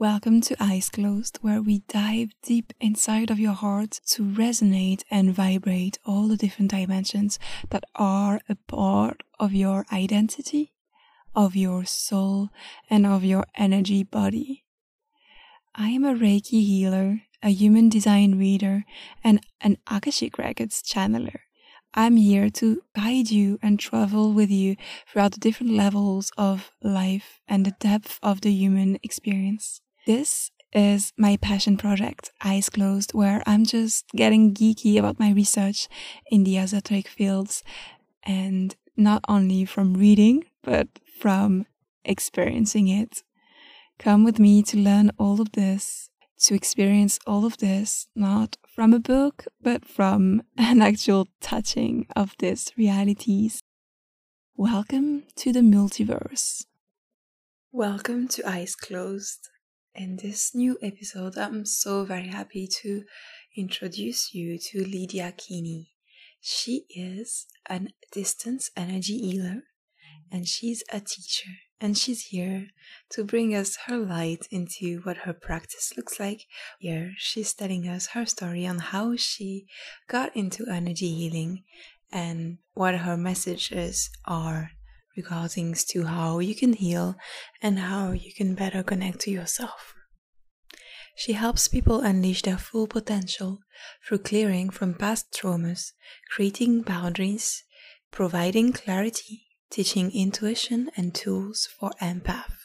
Welcome to Eyes Closed, where we dive deep inside of your heart to resonate and vibrate all the different dimensions that are a part of your identity, of your soul, and of your energy body. I am a Reiki healer, a human design reader, and an Akashic Records channeler. I'm here to guide you and travel with you throughout the different levels of life and the depth of the human experience. This is my passion project, Eyes Closed, where I'm just getting geeky about my research in the esoteric fields and not only from reading, but from experiencing it. Come with me to learn all of this, to experience all of this, not from a book, but from an actual touching of these realities. Welcome to the multiverse. Welcome to Eyes Closed. In this new episode, I'm so very happy to introduce you to Lydia Keeney. She is a distance energy healer and she's a teacher and she's here to bring us her light into what her practice looks like. Here, she's telling us her story on how she got into energy healing and what her messages are regarding to how you can heal and how you can better connect to yourself. She helps people unleash their full potential through clearing from past traumas, creating boundaries, providing clarity, teaching intuition and tools for empath.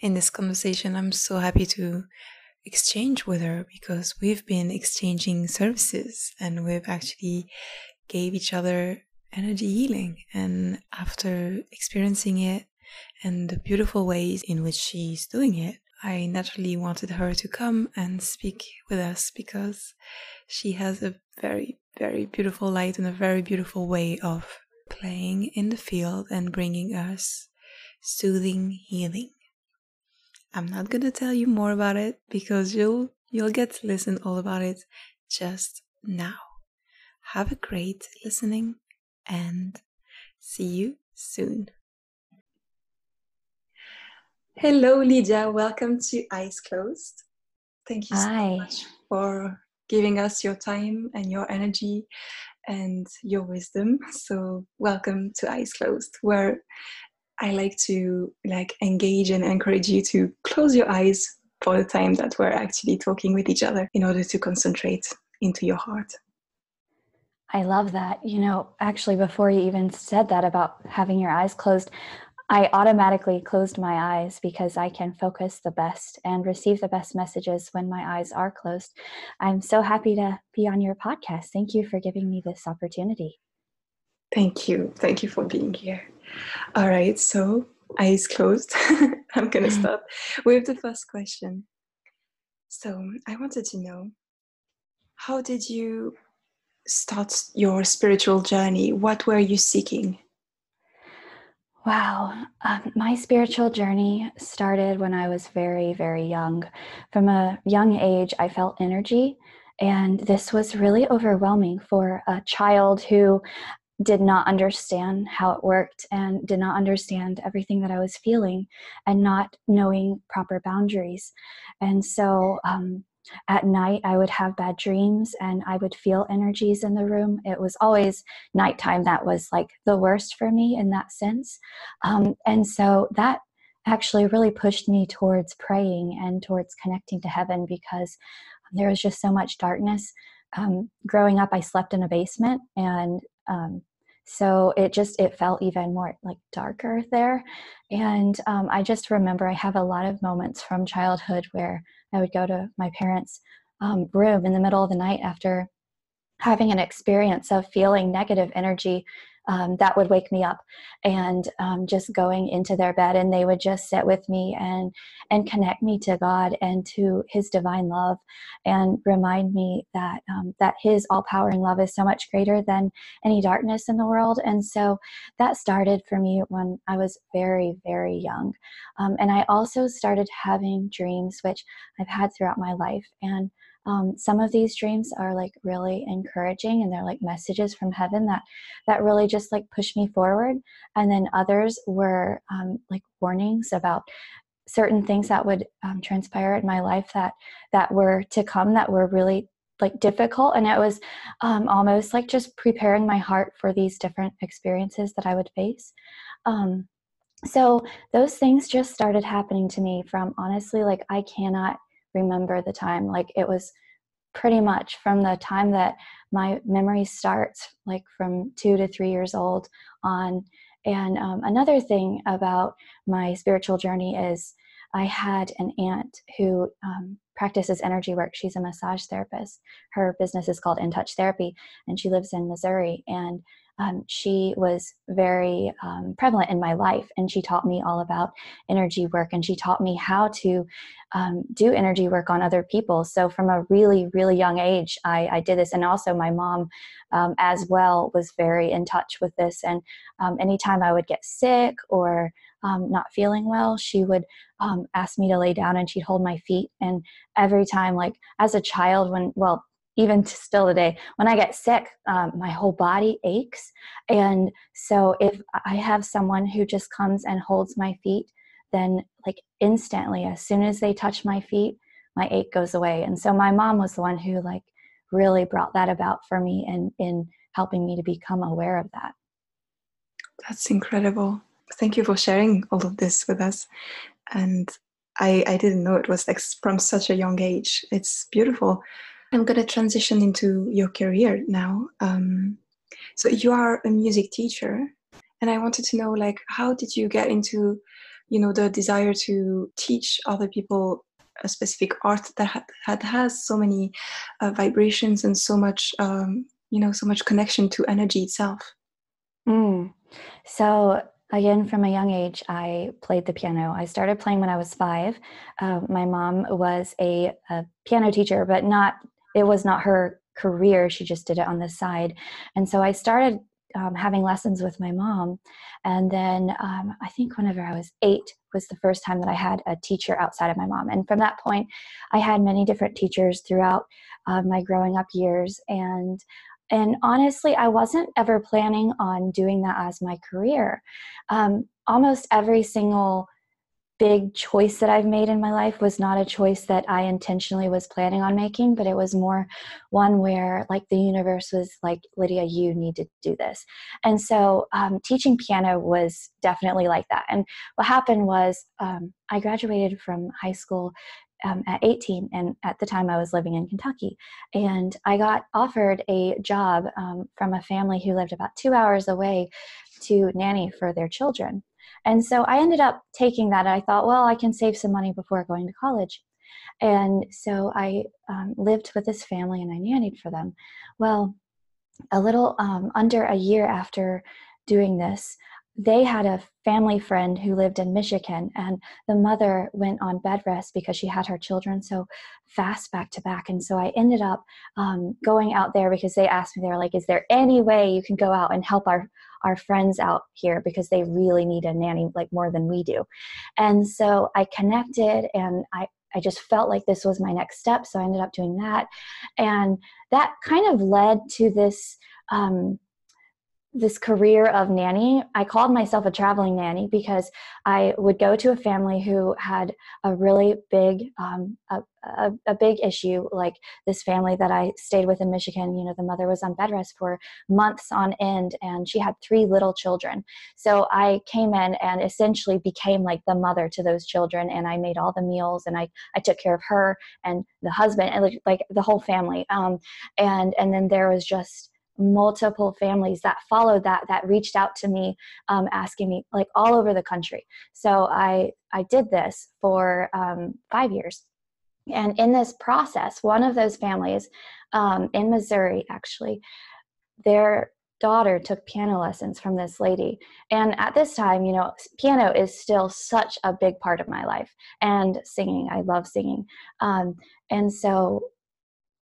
In this conversation, I'm so happy to exchange with her because we've been exchanging services and we've actually gave each other energy healing. And after experiencing it and the beautiful ways in which she's doing it, I naturally wanted her to come and speak with us because she has a very, very beautiful light and a very beautiful way of playing in the field and bringing us soothing healing. I'm not going to tell you more about it because you'll you'll get to listen all about it just now. Have a great listening and see you soon. Hello, Lydia. Welcome to Eyes Closed. Thank you so Hi. much for giving us your time and your energy and your wisdom. So, welcome to Eyes Closed, where I like to like engage and encourage you to close your eyes for the time that we're actually talking with each other in order to concentrate into your heart. I love that. You know, actually, before you even said that about having your eyes closed, I automatically closed my eyes because I can focus the best and receive the best messages when my eyes are closed. I'm so happy to be on your podcast. Thank you for giving me this opportunity. Thank you. Thank you for being here. All right, so eyes closed. I'm going to start with the first question. So, I wanted to know how did you start your spiritual journey? What were you seeking? Wow. Um, my spiritual journey started when I was very, very young. From a young age, I felt energy, and this was really overwhelming for a child who did not understand how it worked and did not understand everything that I was feeling and not knowing proper boundaries. And so, um, at night i would have bad dreams and i would feel energies in the room. It was always nighttime that was like the worst for me in that sense. Um, and so that actually really pushed me towards praying and towards connecting to heaven because there was just so much darkness. Um, growing up i slept in a basement and um, so it just it felt even more like darker there. And um, i just remember i have a lot of moments from childhood where I would go to my parents' um, room in the middle of the night after having an experience of feeling negative energy um, that would wake me up and um, just going into their bed and they would just sit with me and and connect me to god and to his divine love and remind me that um, that his all-powering love is so much greater than any darkness in the world. And so that started for me when i was very very young. Um, and i also started having dreams which i've had throughout my life. And um, some of these dreams are like really encouraging and they're like messages from heaven that that really just like push me forward. And then others were um, like warnings about certain things that would um, transpire in my life that that were to come that were really like difficult. And it was um, almost like just preparing my heart for these different experiences that i would face. Um, so those things just started happening to me from honestly like i cannot remember the time like it was pretty much from the time that my memory starts like from two to three years old on and um, another thing about my spiritual journey is I had an aunt who um, practices energy work. She's a massage therapist. Her business is called In Touch Therapy, and she lives in Missouri. And um, she was very um, prevalent in my life, and she taught me all about energy work, and she taught me how to um, do energy work on other people. So, from a really, really young age, I, I did this, and also my mom, um, as well, was very in touch with this. And um, anytime I would get sick or um, not feeling well, she would ask me to lay down and she'd hold my feet. And every time, like as a child, when, well, even to still today, when I get sick, um, my whole body aches. And so if I have someone who just comes and holds my feet, then like instantly, as soon as they touch my feet, my ache goes away. And so my mom was the one who like really brought that about for me and in helping me to become aware of that. That's incredible thank you for sharing all of this with us. And I, I didn't know it was like from such a young age. It's beautiful. I'm going to transition into your career now. Um, so you are a music teacher, and I wanted to know, like, how did you get into, you know, the desire to teach other people a specific art that had, had has so many uh, vibrations and so much, um, you know, so much connection to energy itself. Mm. So Again, from a young age, I played the piano. I started playing when I was five. Uh, my mom was a, a piano teacher, but not it was not her career. She just did it on the side. And so I started um, having lessons with my mom. And then um, I think whenever I was eight was the first time that I had a teacher outside of my mom. And from that point, I had many different teachers throughout uh, my growing up years. And and honestly, I wasn't ever planning on doing that as my career. Um, almost every single big choice that I've made in my life was not a choice that I intentionally was planning on making, but it was more one where, like, the universe was like, Lydia, you need to do this. And so, um, teaching piano was definitely like that. And what happened was, um, I graduated from high school um, at 18, and at the time I was living in Kentucky. And I got offered a job um, from a family who lived about two hours away to nanny for their children. And so I ended up taking that. I thought, well, I can save some money before going to college. And so I um, lived with this family and I nannied for them. Well, a little um, under a year after doing this, they had a family friend who lived in Michigan, and the mother went on bed rest because she had her children so fast back to back. And so I ended up um, going out there because they asked me, they were like, Is there any way you can go out and help our our friends out here because they really need a nanny like more than we do. And so I connected and I, I just felt like this was my next step. So I ended up doing that. And that kind of led to this um, this career of nanny, I called myself a traveling nanny because I would go to a family who had a really big, um, a, a, a, big issue. Like this family that I stayed with in Michigan, you know, the mother was on bed rest for months on end, and she had three little children. So I came in and essentially became like the mother to those children, and I made all the meals, and I I took care of her and the husband and like, like the whole family. Um, and and then there was just multiple families that followed that that reached out to me um, asking me like all over the country. So i i did this for um, five years. And in this process one of those families um, in missouri actually their daughter took piano lessons from this lady. And at this time you know piano is still such a big part of my life. And singing i love singing. Um, and so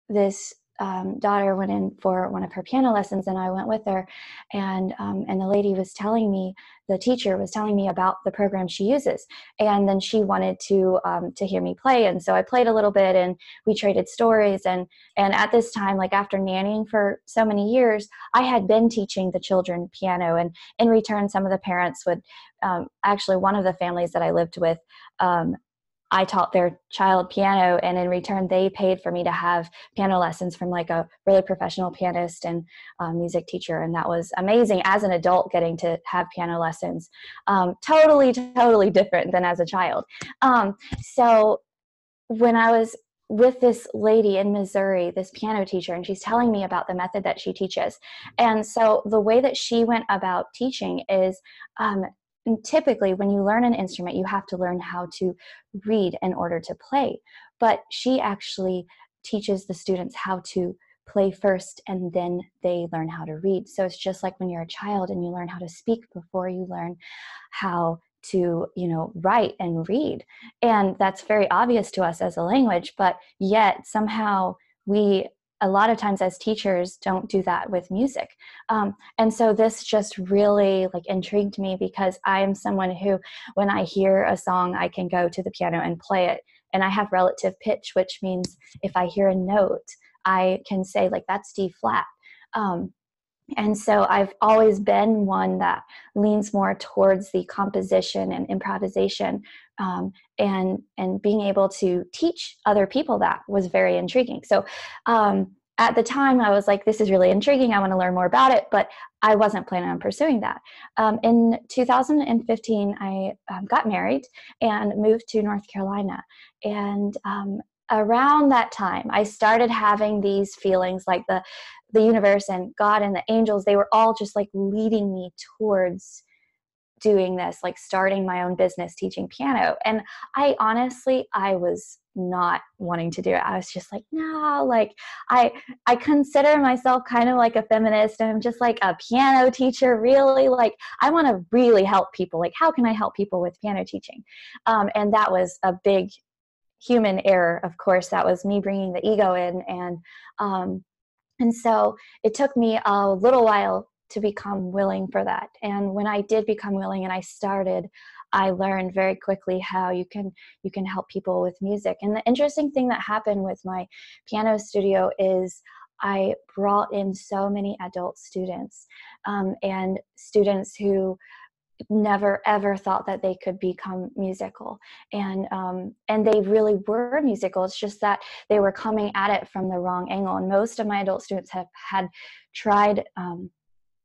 this um, daughter went in for one of her piano lessons, and I went with her, and um, and the lady was telling me, the teacher was telling me about the program she uses, and then she wanted to um, to hear me play, and so I played a little bit, and we traded stories, and and at this time, like after nannying for so many years, I had been teaching the children piano, and in return, some of the parents would um, actually one of the families that I lived with um, I taught their child piano, and in return, they paid for me to have piano lessons from like a really professional pianist and um, music teacher, and that was amazing. As an adult, getting to have piano lessons, um, totally, totally different than as a child. Um, so when I was with this lady in Missouri, this piano teacher, and she's telling me about the method that she teaches. And so the way that she went about teaching is um, and typically, when you learn an instrument, you have to learn how to read in order to play. But she actually teaches the students how to play first and then they learn how to read. So it's just like when you're a child and you learn how to speak before you learn how to you know write and read and that's very obvious to us as a language but yet somehow we a lot of times as teachers don't do that with music. Um, and so this just really like intrigued me because i am someone who when i hear a song i can go to the piano and play it. And i have relative pitch which means if i hear a note i can say like that's d flat. Um, and so i've always been one that leans more towards the composition and improvisation um, and and being able to teach other people that was very intriguing. So um, at the time i was like this is really intriguing. I want to learn more about it but i wasn't planning on pursuing that. Um, in 2015 i um, got married and moved to north carolina. And um, around that time i started having these feelings like the the universe and god and the angels they were all just like leading me towards doing this like starting my own business teaching piano. And i honestly i was not wanting to do it. I was just like no like i i consider myself kind of like a feminist. And i'm just like a piano teacher really. Like i want to really help people. Like how can i help people with piano teaching? Um, and that was a big human error of course. That was me bringing the ego in and um, and so it took me a little while to become willing for that. And when I did become willing and I started, I learned very quickly how you can you can help people with music. And the interesting thing that happened with my piano studio is I brought in so many adult students um, and students who never ever thought that they could become musical. And um, and they really were musical. It's just that they were coming at it from the wrong angle. And most of my adult students have had tried um,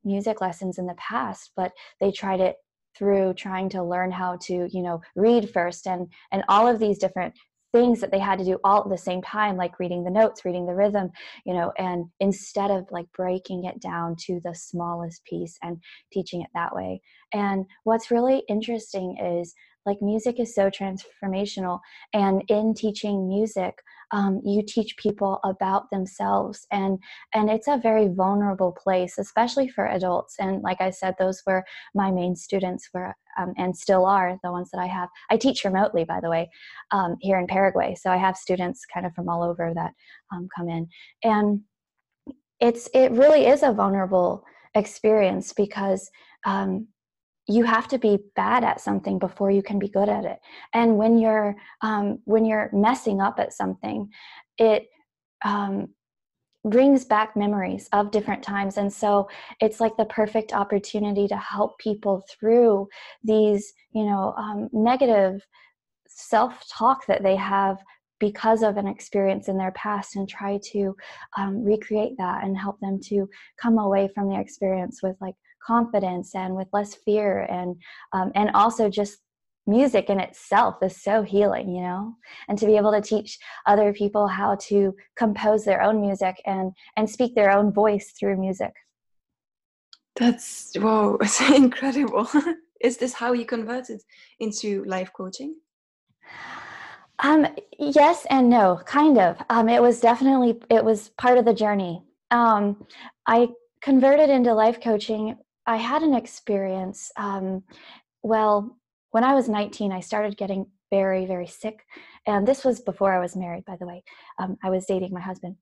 music lessons in the past but they tried it through trying to learn how to you know read first and and all of these different things that they had to do all at the same time like reading the notes reading the rhythm you know and instead of like breaking it down to the smallest piece and teaching it that way. And what's really interesting is like music is so transformational and in teaching music um, you teach people about themselves and and it's a very vulnerable place especially for adults and like i said those were my main students were um, and still are the ones that i have. I teach remotely by the way um, here in paraguay so i have students kind of from all over that um, come in. And it's it really is a vulnerable experience because um, you have to be bad at something before you can be good at it. And when you're um, when you're messing up at something it um, brings back memories of different times. And so it's like the perfect opportunity to help people through these you know um, negative self-talk that they have because of an experience in their past and try to um, recreate that and help them to come away from the experience with like confidence and with less fear and um, and also just music in itself is so healing you know? And to be able to teach other people how to compose their own music and and speak their own voice through music. That's wow it's incredible. Is this how you converted into life coaching? Um yes and no kind of. Um it was definitely it was part of the journey. Um i converted into life coaching I had an experience. Um, well, when I was 19, I started getting very, very sick. And this was before I was married, by the way. Um, I was dating my husband.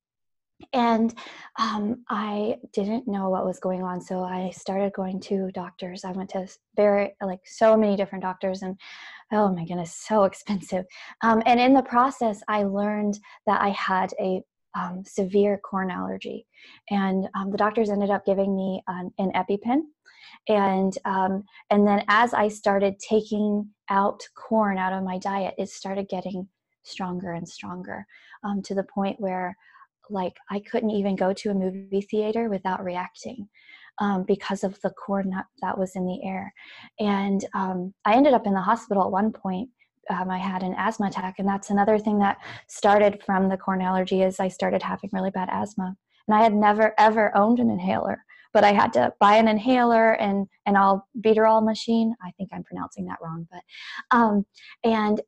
and um, I didn't know what was going on, so I started going to doctors. I went to very like so many different doctors, and oh my goodness, so expensive. Um, and in the process, I learned that I had a um, severe corn allergy, and um, the doctors ended up giving me an, EpiPen. And um, and then as I started taking out corn out of my diet, it started getting stronger and stronger um, to the point where like I couldn't even go to a movie theater without reacting um, because of the corn that, that was in the air. And um, I ended up in the hospital at one point. Um, I had an asthma attack, and that's another thing that started from the corn allergy. Is I started having really bad asthma, and I had never ever owned an inhaler, but I had to buy an inhaler and an albuterol machine. I think I'm pronouncing that wrong, but um, and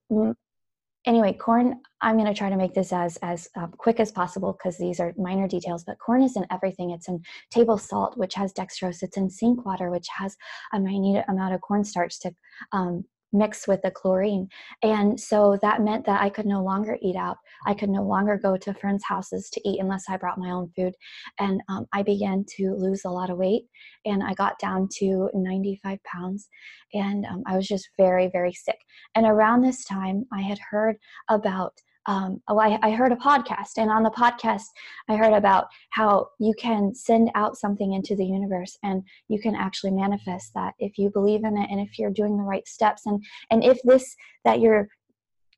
anyway corn i'm going to try to make this as as um, quick as possible because these are minor details but corn is in everything it's in table salt which has dextrose it's in sink water which has a minute amount of cornstarch to um, mixed with the chlorine. And so that meant that I could no longer eat out. I could no longer go to friends' houses to eat unless I brought my own food. And um, I began to lose a lot of weight and I got down to 95 pounds. And um, I was just very, very sick. And around this time, I had heard about um, oh, I, I, heard a podcast, and on the podcast, I heard about how you can send out something into the universe, and you can actually manifest that if you believe in it, and if you're doing the right steps, and and if this that you're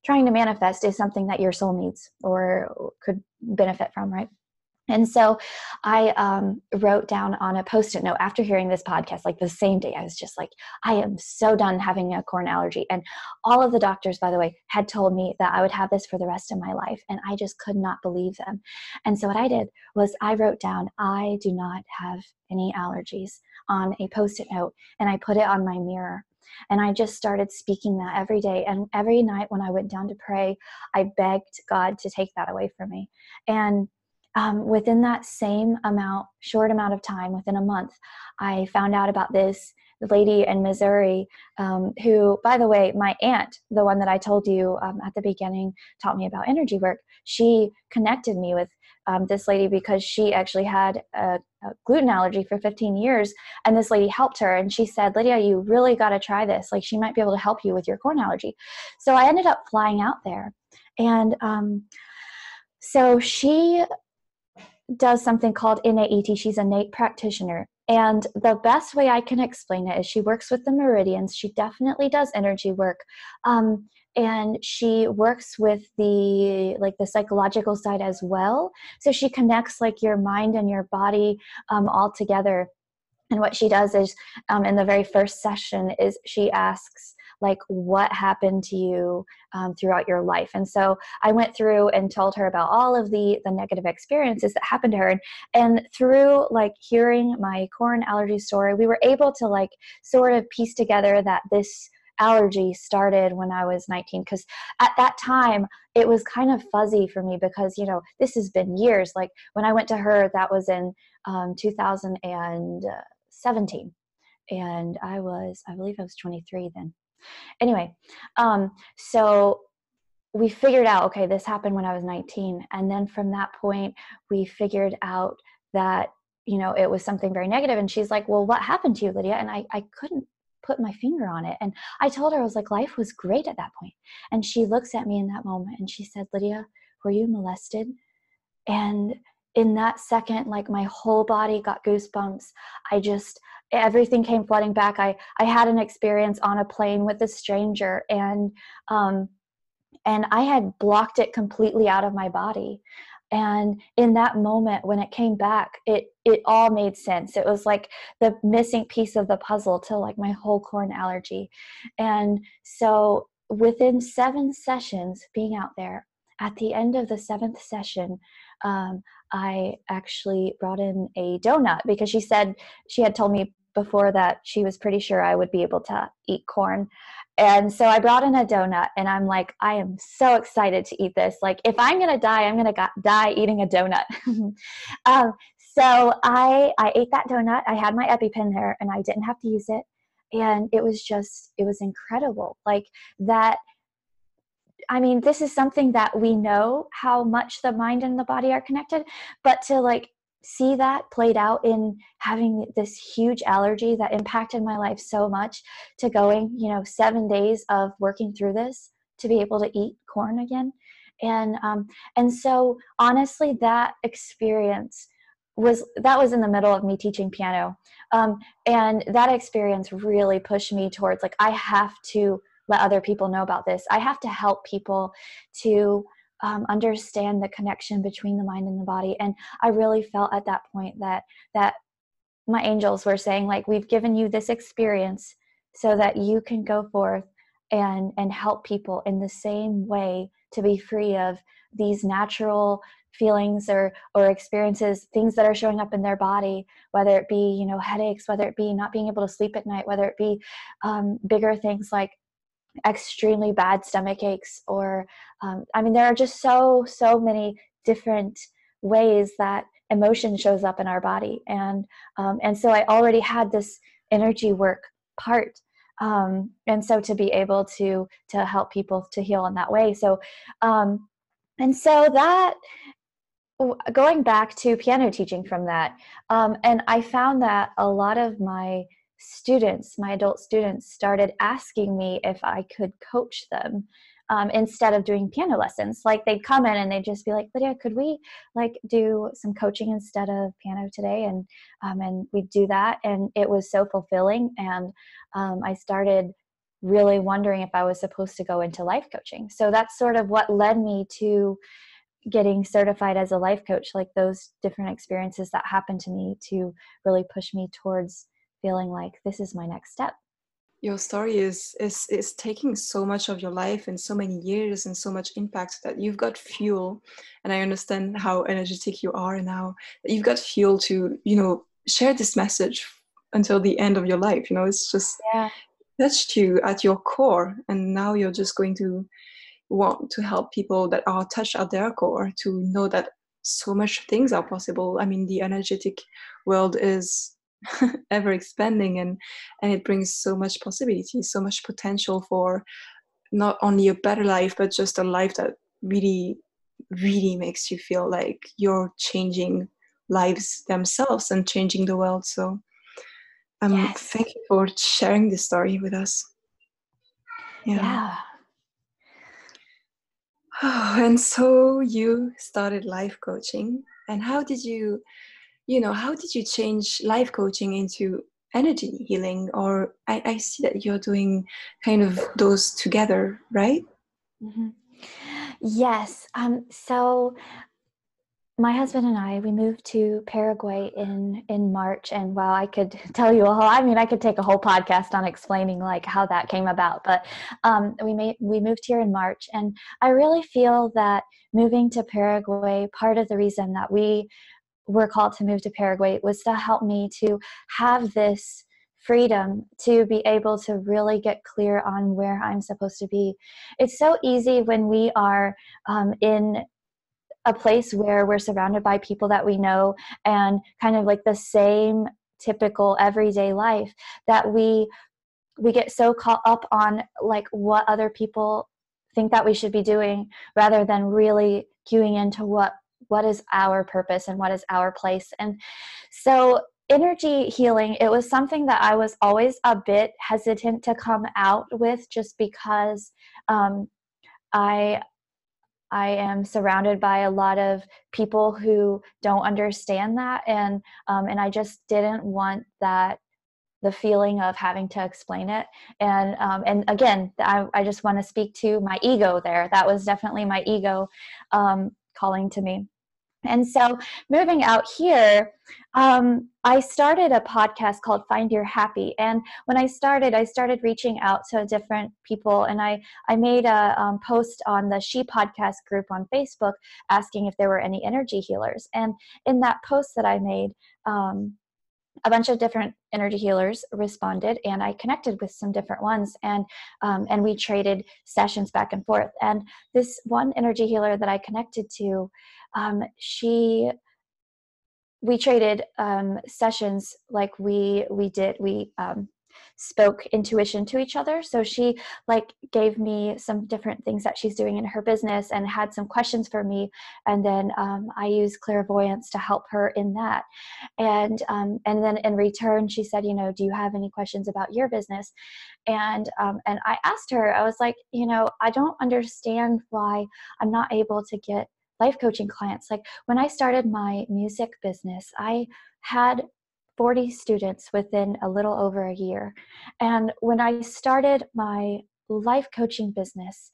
trying to manifest is something that your soul needs or could benefit from, right? And so I um, wrote down on a post it note after hearing this podcast, like the same day, I was just like, I am so done having a corn allergy. And all of the doctors, by the way, had told me that I would have this for the rest of my life. And I just could not believe them. And so what I did was I wrote down, I do not have any allergies on a post it note. And I put it on my mirror. And I just started speaking that every day. And every night when I went down to pray, I begged God to take that away from me. And um, within that same amount, short amount of time, within a month, I found out about this lady in Missouri um, who, by the way, my aunt, the one that I told you um, at the beginning, taught me about energy work. She connected me with um, this lady because she actually had a, a, gluten allergy for 15 years and this lady helped her and she said lydia you really got to try this like she might be able to help you with your corn allergy so i ended up flying out there and um, so she does something called NAET. She's a NAET practitioner. And the best way I can explain it is she works with the meridians. She definitely does energy work. Um, and she works with the like the psychological side as well so she connects like your mind and your body um, all together and what she does is um, in the very first session is she asks like what happened to you um, throughout your life. And so i went through and told her about all of the the negative experiences that happened to her. And, and through like hearing my corn allergy story we were able to like sort of piece together that this allergy started when I was 19 because at that time it was kind of fuzzy for me because you know this has been years. Like when I went to her that was in um, 2017 and I was I believe I was 23 then Anyway, um, so we figured out okay, this happened when I was 19. And then from that point, we figured out that, you know, it was something very negative. And she's like, well, what happened to you, Lydia? And I, I couldn't put my finger on it. And I told her, I was like, life was great at that point. And she looks at me in that moment and she said, Lydia, were you molested? And in that second, like my whole body got goosebumps. I just, everything came flooding back. I I had an experience on a plane with a stranger, and um, and I had blocked it completely out of my body. And in that moment, when it came back, it it all made sense. It was like the missing piece of the puzzle to like my whole corn allergy. And so within seven sessions being out there, at the end of the seventh session, um, I actually brought in a donut because she said she had told me before that she was pretty sure I would be able to eat corn. And so I brought in a donut and I'm like, I am so excited to eat this. Like, if I'm going to die, I'm going to die eating a donut. um, so I, I ate that donut. I had my EpiPen there and I didn't have to use it. And it was just, it was incredible. Like that I mean, this is something that we know how much the mind and the body are connected, but to like see that played out in having this huge allergy that impacted my life so much to going, you know, seven days of working through this to be able to eat corn again. And um, and so honestly, that experience was that was in the middle of me teaching piano, um, and that experience really pushed me towards like I have to let other people know about this. I have to help people to um, understand the connection between the mind and the body. And I really felt at that point that that my angels were saying like, we've given you this experience so that you can go forth and and help people in the same way to be free of these natural feelings or or experiences things that are showing up in their body whether it be you know headaches whether it be not being able to sleep at night whether it be um, bigger things like extremely bad stomach aches or um, i mean there are just so so many different ways that emotion shows up in our body. And um, and so i already had this energy work part um, and so to be able to to help people to heal in that way. So um, and so that going back to piano teaching from that um, and i found that a lot of my students, my adult students, started asking me if I could coach them um, instead of doing piano lessons. Like they'd come in and they'd just be like, Lydia, could we like do some coaching instead of piano today? And um, and we'd do that, and it was so fulfilling. And um, I started really wondering if I was supposed to go into life coaching. So that's sort of what led me to getting certified as a life coach like those different experiences that happened to me to really push me towards feeling like this is my next step. Your story is is is taking so much of your life and so many years and so much impact that you've got fuel. And i understand how energetic you are now. That you've got fuel to you know share this message until the end of your life you know it's just yeah. touched you at your core. And now you're just going to want to help people that are touched at their core to know that so much things are possible. I mean the energetic world is ever expanding and and it brings so much possibility so much potential for not only a better life but just a life that really really makes you feel like you're changing lives themselves and changing the world so um yes. thank you for sharing this story with us yeah, yeah. Oh, and so you started life coaching and how did you you know how did you change life coaching into energy healing or i, I see that you're doing kind of those together right mm-hmm. yes um, so my husband and I we moved to Paraguay in in March and while I could tell you a whole I mean I could take a whole podcast on explaining like how that came about but um, we made we moved here in March and I really feel that moving to Paraguay part of the reason that we were called to move to Paraguay was to help me to have this freedom to be able to really get clear on where I'm supposed to be. It's so easy when we are um, in a place where we're surrounded by people that we know and kind of like the same typical everyday life that we we get so caught up on like what other people think that we should be doing rather than really queuing into what what is our purpose and what is our place. And so energy healing it was something that i was always a bit hesitant to come out with just because um, i i am surrounded by a lot of people who don't understand that. And um, and i just didn't want that the feeling of having to explain it. And um, and again I, I just want to speak to my ego there. That was definitely my ego um, calling to me and so, moving out here, um, I started a podcast called Find Your Happy. And when I started, I started reaching out to different people, and I I made a um, post on the She Podcast group on Facebook asking if there were any energy healers. And in that post that I made. Um, a bunch of different energy healers responded and i connected with some different ones and um, and we traded sessions back and forth. And this one energy healer that i connected to um, she we traded um, sessions like we we did. We um, spoke intuition to each other. So she like gave me some different things that she's doing in her business and had some questions for me. And then um, i used clairvoyance to help her in that. And um, and then in return she said you know do you have any questions about your business? And um, and i asked her i was like you know i don't understand why i'm not able to get life coaching clients. Like when i started my music business i had 40 students within a little over a year. And when I started my life coaching business,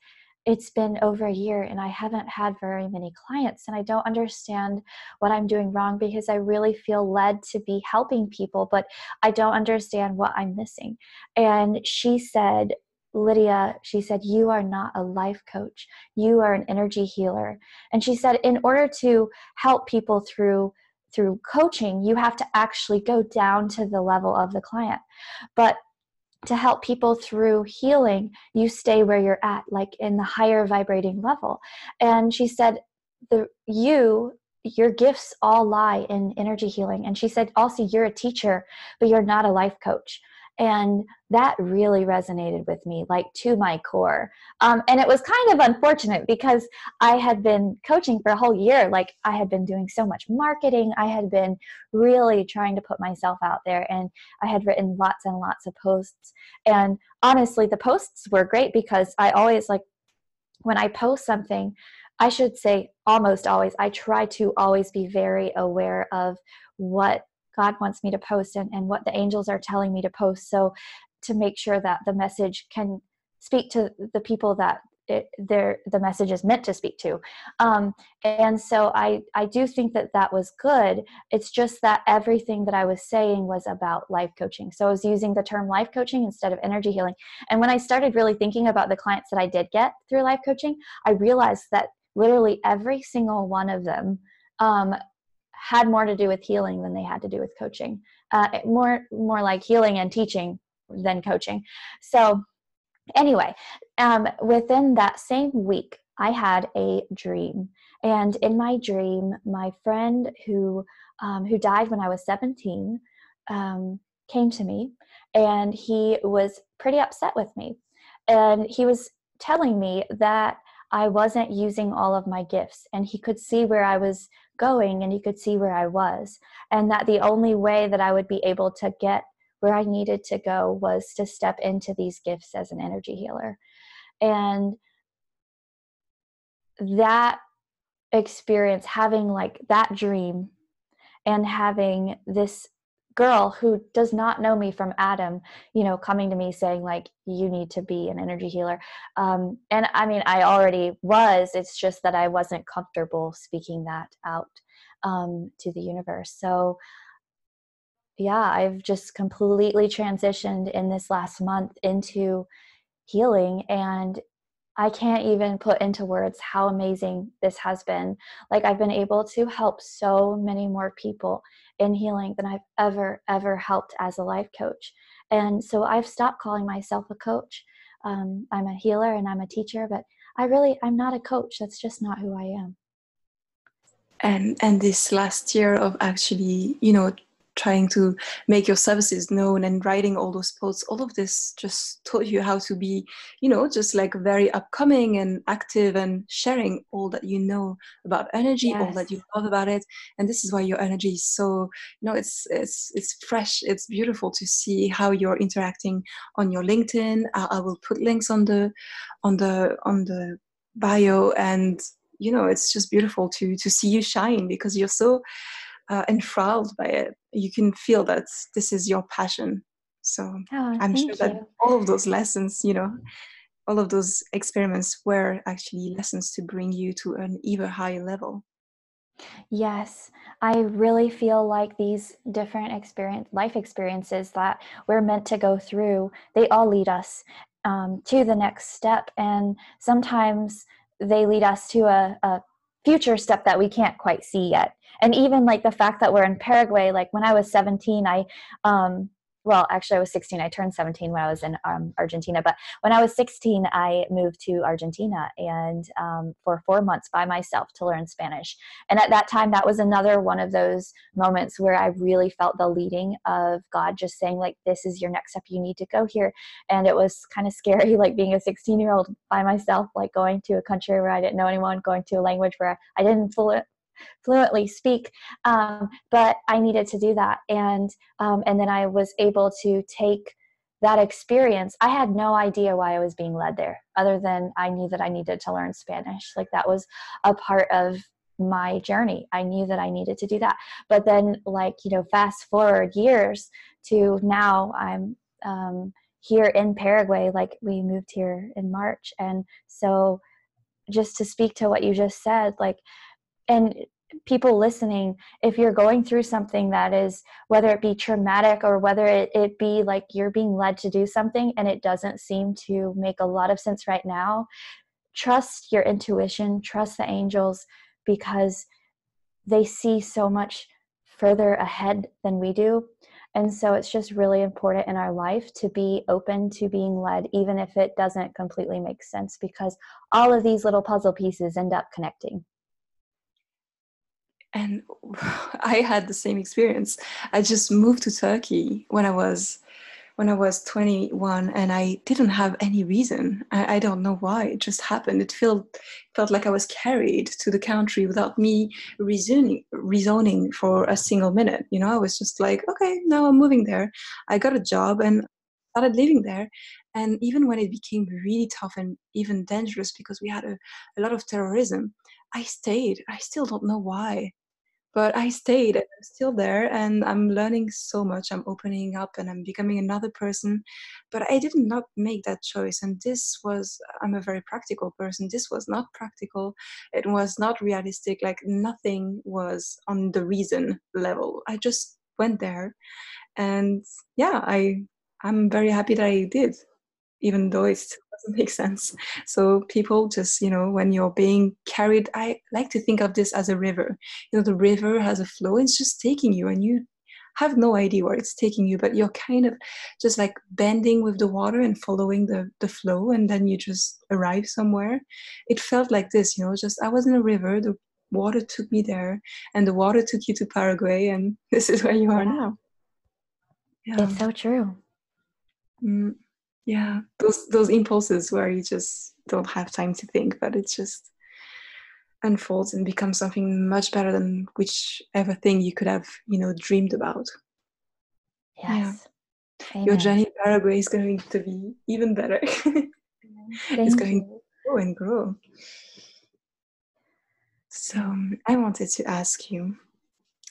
it's been over a year and I haven't had very many clients. And I don't understand what I'm doing wrong because I really feel led to be helping people, but I don't understand what I'm missing. And she said, Lydia, she said, You are not a life coach. You are an energy healer. And she said, In order to help people through through coaching, you have to actually go down to the level of the client. But to help people through healing, you stay where you're at, like in the higher vibrating level. And she said, the you your gifts all lie in energy healing. And she said, also, you're a teacher, but you're not a life coach and that really resonated with me like to my core. Um, and it was kind of unfortunate because i had been coaching for a whole year like i had been doing so much marketing i had been really trying to put myself out there and i had written lots and lots of posts. And honestly the posts were great because i always like when i post something i should say almost always i try to always be very aware of what God wants me to post and, and what the angels are telling me to post. So to make sure that the message can speak to the people that it, the message is meant to speak to. Um, and so I, I do think that that was good. It's just that everything that i was saying was about life coaching. So i was using the term life coaching instead of energy healing. And when i started really thinking about the clients that i did get through life coaching i realized that literally every single one of them um, had more to do with healing than they had to do with coaching. Uh, more more like healing and teaching than coaching. So anyway, um, within that same week, I had a dream, and in my dream, my friend who um, who died when I was seventeen um, came to me, and he was pretty upset with me, and he was telling me that I wasn't using all of my gifts, and he could see where I was going and you could see where I was. And that the only way that I would be able to get where I needed to go was to step into these gifts as an energy healer. And that experience, having like that dream and having this girl who does not know me from Adam, you know, coming to me saying like, you need to be an energy healer. Um, and I mean, I already was. It's just that I wasn't comfortable speaking that out um, to the universe. So, yeah, I've just completely transitioned in this last month into healing and I can't even put into words how amazing this has been. Like, I've been able to help so many more people in healing than I've ever, ever helped as a life coach. And so I've stopped calling myself a coach. Um, I'm a healer and I'm a teacher, but I really, I'm not a coach. That's just not who I am. And and this last year of actually, you know, trying to make your services known and writing all those posts all of this just taught you how to be you know just like very upcoming and active and sharing all that you know about energy yes. all that you love about it. And this is why your energy is so you know it's it's it's fresh. It's beautiful to see how you're interacting on your linkedin. I, I will put links on the on the on the bio. And you know it's just beautiful to to see you shine because you're so uh, enthralled by it. You can feel that this is your passion. So oh, I'm sure that all of those lessons, you know, all of those experiments were actually lessons to bring you to an even higher level. Yes, I really feel like these different experience, life experiences that we're meant to go through, they all lead us um, to the next step. And sometimes they lead us to a, a future step that we can't quite see yet. And even like the fact that we're in paraguay like when i was 17 i um, well, actually, I was 16. I turned 17 when I was in um, Argentina. But when I was 16, I moved to Argentina and um, for four months by myself to learn Spanish. And at that time, that was another one of those moments where I really felt the leading of God just saying, like, this is your next step. You need to go here. And it was kind of scary, like being a 16 year old by myself, like going to a country where I didn't know anyone, going to a language where I didn't fully fluently speak um, but i needed to do that. And um, and then i was able to take that experience. I had no idea why i was being led there other than i knew that i needed to learn spanish. Like that was a part of my journey. I knew that i needed to do that. But then like you know fast forward years to now i'm um, here in paraguay like we moved here in march. And so just to speak to what you just said like and people listening if you're going through something that is whether it be traumatic or whether it, it be like you're being led to do something and it doesn't seem to make a lot of sense right now trust your intuition trust the angels because they see so much further ahead than we do. And so it's just really important in our life to be open to being led even if it doesn't completely make sense because all of these little puzzle pieces end up connecting and I had the same experience. I just moved to Turkey when I was when I was 21, and I didn't have any reason. I, I don't know why. It just happened. It felt felt like I was carried to the country without me reasoning reasoning for a single minute. You know, I was just like, okay, now I'm moving there. I got a job and started living there. And even when it became really tough and even dangerous because we had a, a lot of terrorism, I stayed. I still don't know why but I stayed and I'm still there and I'm learning so much. I'm opening up and I'm becoming another person. But I did not make that choice. And this was, I'm a very practical person. This was not practical. It was not realistic. Like nothing was on the reason level. I just went there. And yeah, I, I'm very happy that I did, even though it's doesn't make sense. So people just, you know, when you're being carried, I like to think of this as a river. You know, the river has a flow, it's just taking you and you have no idea where it's taking you, but you're kind of just like bending with the water and following the, the flow and then you just arrive somewhere. It felt like this, you know, just I was in a river, the water took me there and the water took you to Paraguay and this is where you are now. Yeah. It's so true. Mm yeah. Those those impulses where you just don't have time to think but it just unfolds and becomes something much better than whichever thing you could have you know dreamed about. Yes. Yeah. your journey in paraguay is going to be even better. It's going you. to grow and grow. So i wanted to ask you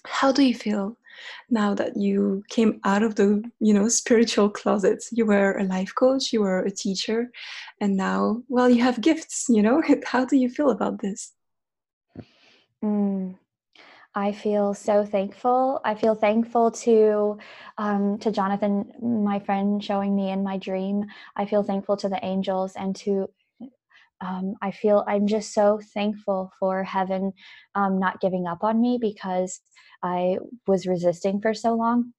how do you feel now that you came out of the you know spiritual closet you were a life coach you were a teacher and now well you have gifts you know? How do you feel about this? Mm, i feel so thankful. I feel thankful to um, to jonathan my friend showing me in my dream. I feel thankful to the angels and to um, I feel I'm just so thankful for heaven um, not giving up on me because I was resisting for so long.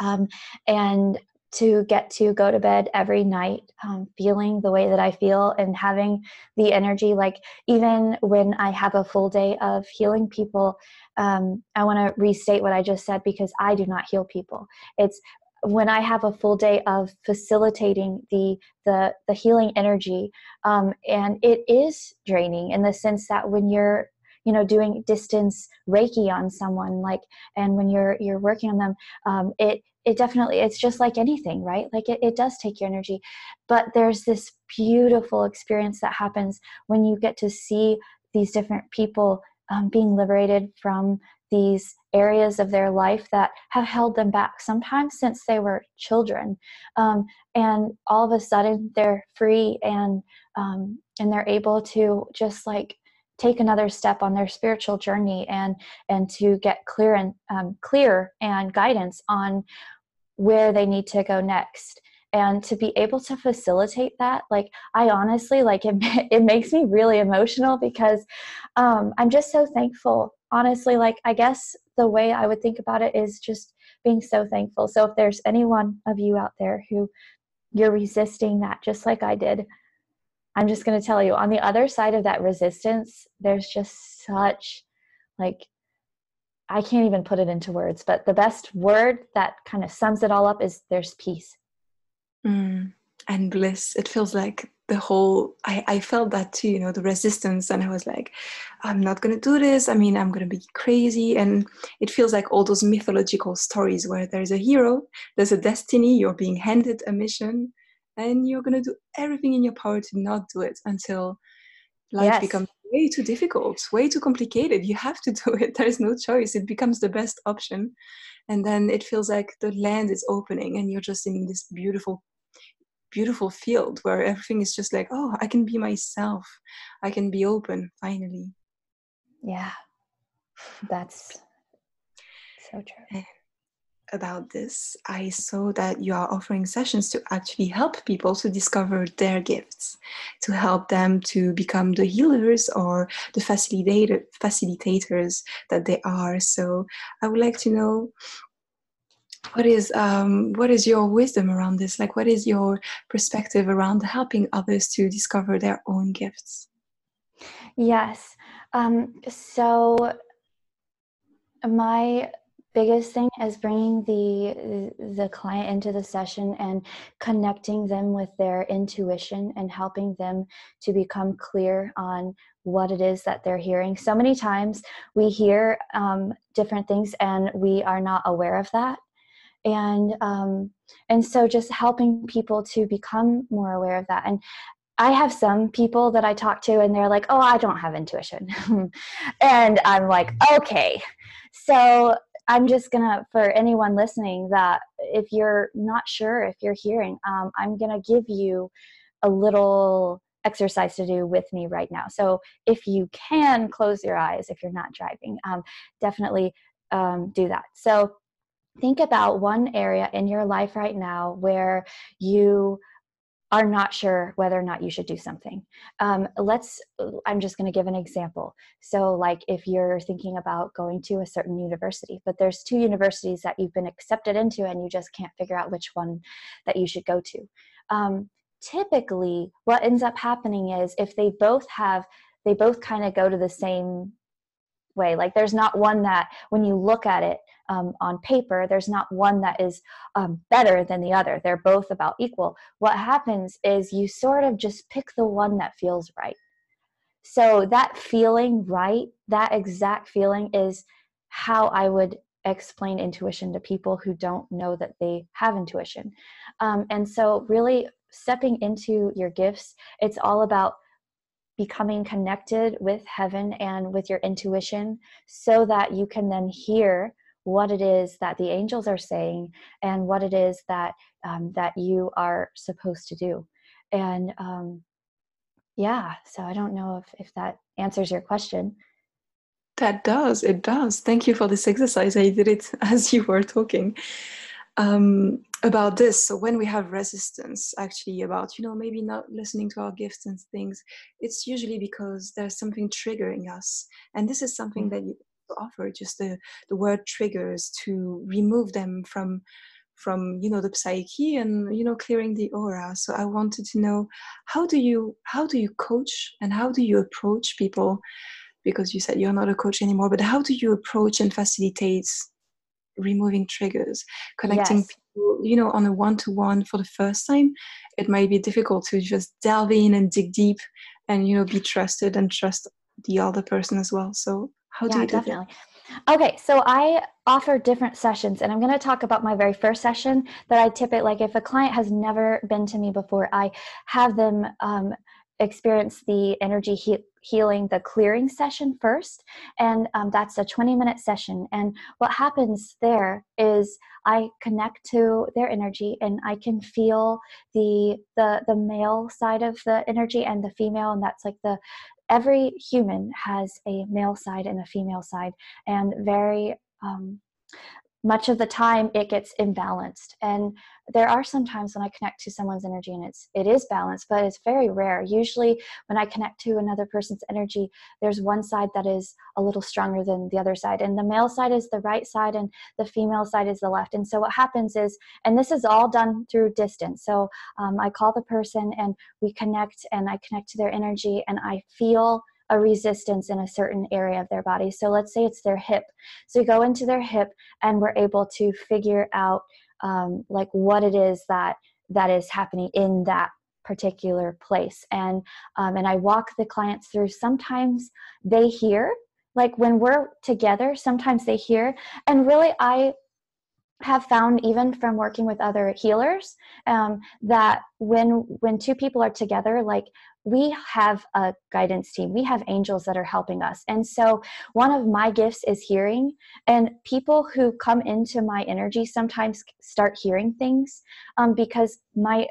Um, and to get to go to bed every night um, feeling the way that I feel and having the energy, like even when I have a full day of healing people, um, I want to restate what I just said because I do not heal people. It's when I have a full day of facilitating the the the healing energy, um, and it is draining in the sense that when you're you know doing distance reiki on someone like and when you're you're working on them um, it it definitely it's just like anything right? Like it, it does take your energy. But there's this beautiful experience that happens when you get to see these different people um, being liberated from these areas of their life that have held them back sometimes since they were children. Um, and all of a sudden they're free and um, and they're able to just like take another step on their spiritual journey and and to get clear and um, clear and guidance on where they need to go next and to be able to facilitate that like i honestly like it, it makes me really emotional because um, i'm just so thankful honestly like i guess the way I would think about it is just being so thankful. So if there's any one of you out there who you're resisting that just like I did, I'm just going to tell you on the other side of that resistance, there's just such like I can't even put it into words, but the best word that kind of sums it all up is there's peace. Mm, and bliss. It feels like the whole I, I felt that too you know the resistance and i was like i'm not going to do this. I mean i'm going to be crazy. And it feels like all those mythological stories where there's a hero there's a destiny you're being handed a mission and you're going to do everything in your power to not do it until life yes. becomes way too difficult way too complicated. You have to do it. There's no choice. It becomes the best option. And then it feels like the land is opening and you're just in this beautiful beautiful field where everything is just like oh i can be myself. I can be open finally. Yeah. That's so true. About this i saw that you are offering sessions to actually help people to discover their gifts to help them to become the healers or the facilitator, facilitators that they are. So i would like to know what is um, what is your wisdom around this? Like what is your perspective around helping others to discover their own gifts? Yes. Um, so my biggest thing is bringing the the client into the session and connecting them with their intuition and helping them to become clear on what it is that they're hearing. So many times we hear um, different things and we are not aware of that and um, and so just helping people to become more aware of that and I have some people that I talk to and they're like, "Oh, I don't have intuition." and I'm like, "Okay." So, I'm just to for anyone listening that if you're not sure if you're hearing, um, I'm to give you a little exercise to do with me right now. So, if you can close your eyes if you're not driving, um, definitely um, do that. So, think about one area in your life right now where you are not sure whether or not you should do something. Um, let's, I'm just going to give an example. So, like if you're thinking about going to a certain university, but there's two universities that you've been accepted into and you just can't figure out which one that you should go to. Um, typically, what ends up happening is if they both have, they both kind of go to the same way. Like there's not one that when you look at it, um, on paper, there's not one that is um, better than the other. They're both about equal. What happens is you sort of just pick the one that feels right. So that feeling right, that exact feeling is how I would explain intuition to people who don't know that they have intuition. Um, and so, really stepping into your gifts, it's all about becoming connected with heaven and with your intuition so that you can then hear what it is that the angels are saying and what it is that um, that you are supposed to do. And um, yeah so i don't know if, if that answers your question. That does. It does. Thank you for this exercise. I did it as you were talking um, about this. So when we have resistance actually about you know maybe not listening to our gifts and things it's usually because there's something triggering us. And this is something mm-hmm. that you offer just the, the word triggers to remove them from from you know the psyche and you know clearing the aura. So i wanted to know how do you how do you coach and how do you approach people? Because you said you're not a coach anymore but how do you approach and facilitate removing triggers connecting yes. people you know on a one-to-one for the first time it might be difficult to just delve in and dig deep and you know be trusted and trust the other person as well so how yeah, do you do definitely. That? Okay, so I offer different sessions, and I'm going to talk about my very first session that I tip it. Like if a client has never been to me before, I have them um, experience the energy he- healing, the clearing session first, and um, that's a 20 minute session. And what happens there is I connect to their energy, and I can feel the the the male side of the energy and the female, and that's like the every human has a male side and a female side, and very um, much of the time it gets imbalanced. And there are some times when i connect to someone's energy and it's it is balanced but it's very rare. Usually when i connect to another person's energy there's one side that is a little stronger than the other side and the male side is the right side and the female side is the left. And so what happens is and this is all done through distance. So um, i call the person and we connect and i connect to their energy and i feel a resistance in a certain area of their body. So let's say it's their hip. So we go into their hip and we're able to figure out um, like what it is that that is happening in that particular place. And um, and I walk the clients through. Sometimes they hear like when we're together. Sometimes they hear, and really I have found even from working with other healers um, that when when two people are together like we have a guidance team. We have angels that are helping us. And so one of my gifts is hearing. And people who come into my energy sometimes start hearing things um, because my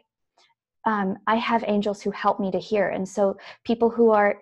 um, i have angels who help me to hear. And so people who are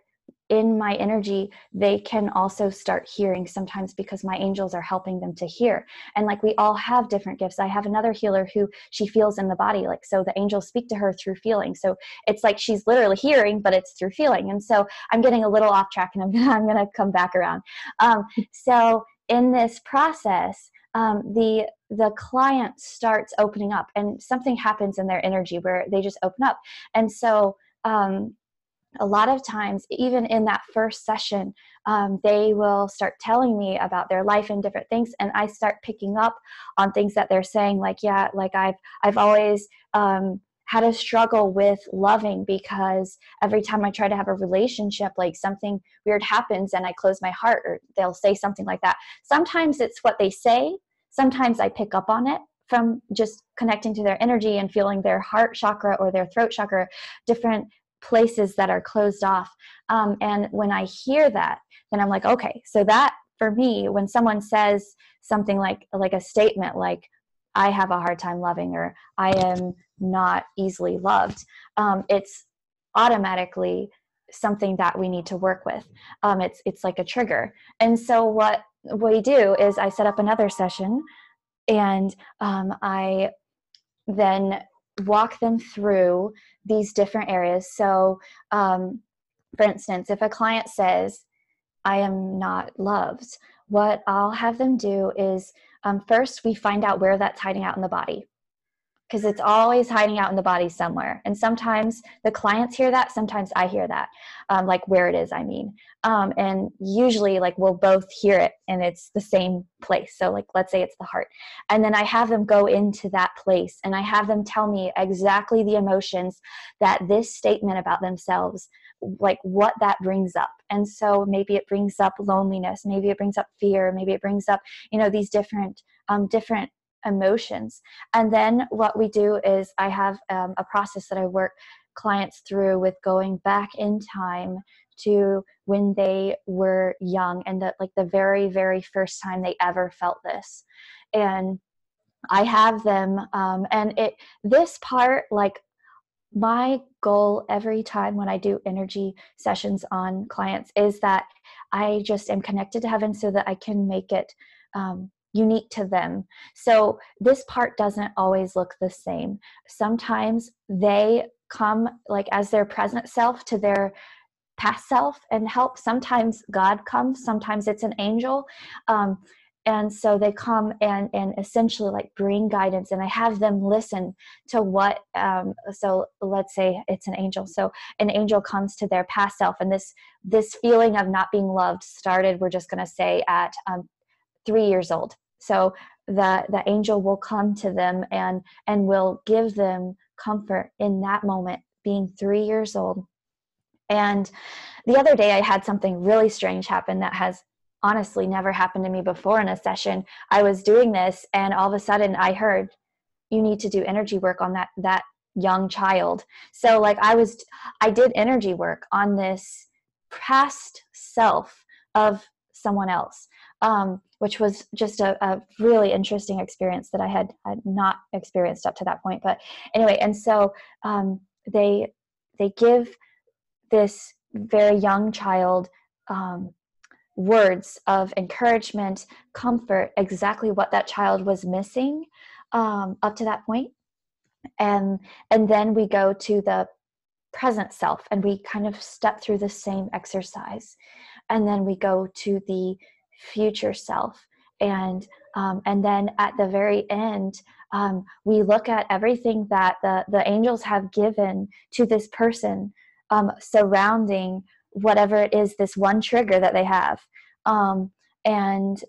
in my energy, they can also start hearing sometimes because my angels are helping them to hear. And like we all have different gifts. I have another healer who she feels in the body. Like, so the angels speak to her through feeling. So it's like she's literally hearing, but it's through feeling. And so I'm getting a little off track and I'm gonna, I'm gonna come back around. Um, so in this process, um, the the client starts opening up and something happens in their energy where they just open up. And so um, a lot of times, even in that first session, um, they will start telling me about their life and different things, and I start picking up on things that they're saying, like, yeah, like I've I've always um, had a struggle with loving because every time I try to have a relationship, like something weird happens and I close my heart, or they'll say something like that. Sometimes it's what they say. Sometimes I pick up on it from just connecting to their energy and feeling their heart chakra or their throat chakra different places that are closed off. Um, and when I hear that, then I'm like, okay, so that for me, when someone says something like like a statement like, I have a hard time loving or I am not easily loved, um, it's automatically something that we need to work with. Um, it's it's like a trigger. And so what we do is I set up another session and um, I then walk them through these different areas. So, um, for instance, if a client says, I am not loved, what I'll have them do is um, first we find out where that's hiding out in the body because it's always hiding out in the body somewhere. And sometimes the clients hear that, sometimes I hear that, um, like where it is, I mean. Um, and usually, like, we'll both hear it and it's the same place. So, like, let's say it's the heart. And then I have them go into that place and I have them tell me exactly the emotions that this statement about themselves like what that brings up and so maybe it brings up loneliness maybe it brings up fear maybe it brings up you know these different um, different emotions. And then what we do is I have um, a process that I work clients through with going back in time to when they were young and that like the very very first time they ever felt this and i have them um, and it this part like my goal every time when i do energy sessions on clients is that i just am connected to heaven so that i can make it um, unique to them. So this part doesn't always look the same. Sometimes they come like as their present self to their past self and help. Sometimes God comes, sometimes it's an angel. Um, and so they come and and essentially like bring guidance and i have them listen to what um, so let's say it's an angel so an angel comes to their past self and this this feeling of not being loved started we're just going to say at um, three years old. So the the angel will come to them and and will give them comfort in that moment, being three years old. And the other day, I had something really strange happen that has honestly never happened to me before in a session. I was doing this, and all of a sudden, I heard, "You need to do energy work on that that young child." So, like, I was, I did energy work on this past self of someone else um, which was just a, a, really interesting experience that I had, had, not experienced up to that point. But anyway, and so um, they they give this very young child um, words of encouragement, comfort, exactly what that child was missing um, up to that point. And, and then we go to the present self and we kind of step through the same exercise. And then we go to the future self. And, um, and then at the very end, um, we look at everything that the, the angels have given to this person um, surrounding whatever it is, this one trigger that they have. Um, and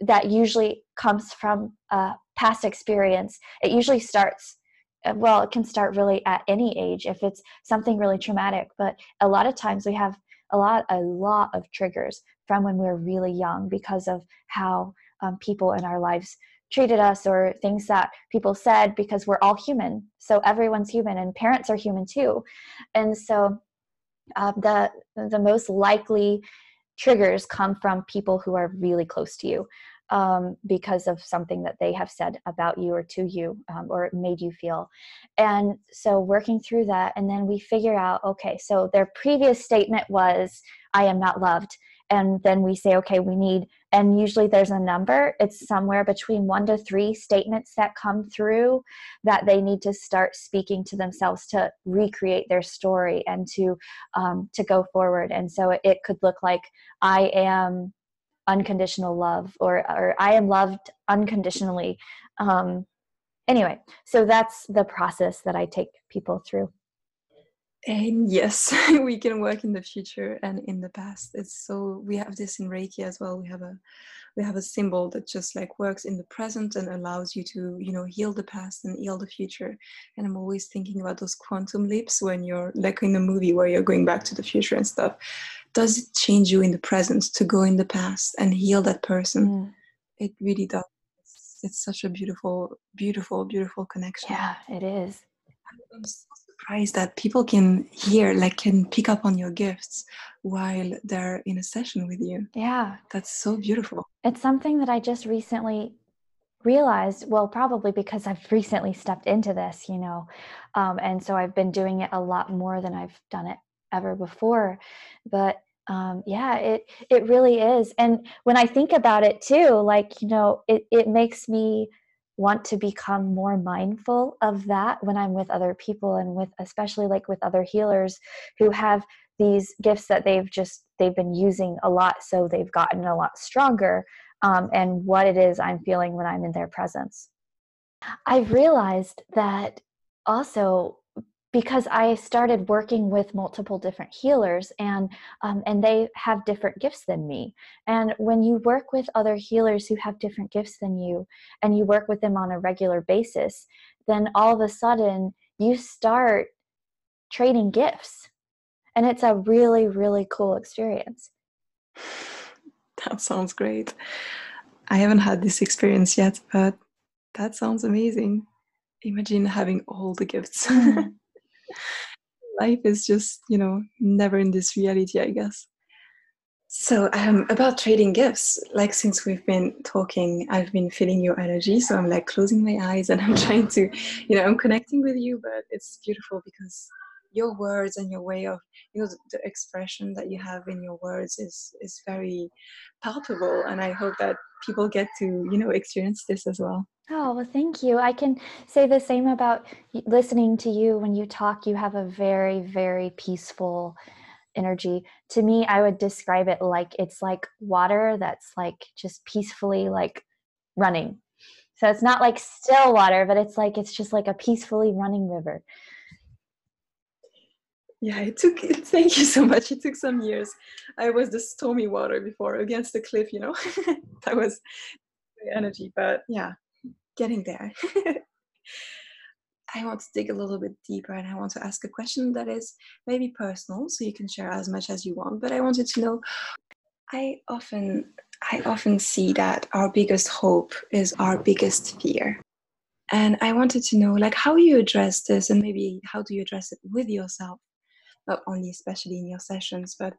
that usually comes from a past experience. It usually starts, uh, well, it can start really at any age if it's something really traumatic, but a lot of times we have a lot, a lot of triggers from when we we're really young because of how um, people in our lives treated us or things that people said because we're all human. So everyone's human and parents are human too. And so uh, the the most likely triggers come from people who are really close to you um, because of something that they have said about you or to you um, or made you feel. And so working through that, and then we figure out okay, so their previous statement was, I am not loved. And then we say okay we need and usually there's a number. It's somewhere between one to three statements that come through that they need to start speaking to themselves to recreate their story and to um, to go forward. And so it could look like i am unconditional love or or i am loved unconditionally um, anyway so that's the process that i take people through and yes, we can work in the future and in the past. It's so we have this in Reiki as well. We have a we have a symbol that just like works in the present and allows you to, you know, heal the past and heal the future. And I'm always thinking about those quantum leaps when you're like in the movie where you're going back to the future and stuff. Does it change you in the present to go in the past and heal that person? Mm. It really does. It's, it's such a beautiful, beautiful, beautiful connection. Yeah, it is. I'm so surprised that people can hear, like, can pick up on your gifts while they're in a session with you. Yeah. That's so beautiful. It's something that I just recently realized well probably because i've recently stepped into this you know um, and so i've been doing it a lot more than i've done it ever before but um, yeah it it really is and when i think about it too like you know it, it makes me want to become more mindful of that when I'm with other people and with especially like with other healers who have these gifts that they've just they've been using a lot so they've gotten a lot stronger um, and what it is I'm feeling when I'm in their presence. I've realized that also because I started working with multiple different healers and um, and they have different gifts than me. And when you work with other healers who have different gifts than you and you work with them on a regular basis, then all of a sudden you start trading gifts. And it's a really, really cool experience. That sounds great. I haven't had this experience yet, but that sounds amazing. Imagine having all the gifts. Life is just you know never in this reality i guess. So um, about trading gifts like since we've been talking i've been feeling your energy so i'm like closing my eyes and i'm trying to you know i'm connecting with you but it's beautiful because your words and your way of you know the, the expression that you have in your words is is very palpable and i hope that people get to you know experience this as well Oh, well, thank you. I can say the same about listening to you when you talk. You have a very, very peaceful energy. To me, I would describe it like it's like water that's like just peacefully like running. So it's not like still water, but it's like it's just like a peacefully running river. Yeah, it took. Thank you so much. It took some years. I was the stormy water before against the cliff. You know, that was the energy. But yeah, getting there. I want to dig a little bit deeper and I want to ask a question that is maybe personal, so you can share as much as you want. But I wanted to know I often I often see that our biggest hope is our biggest fear. And I wanted to know like how you address this and maybe how do you address it with yourself? Not only especially in your sessions, but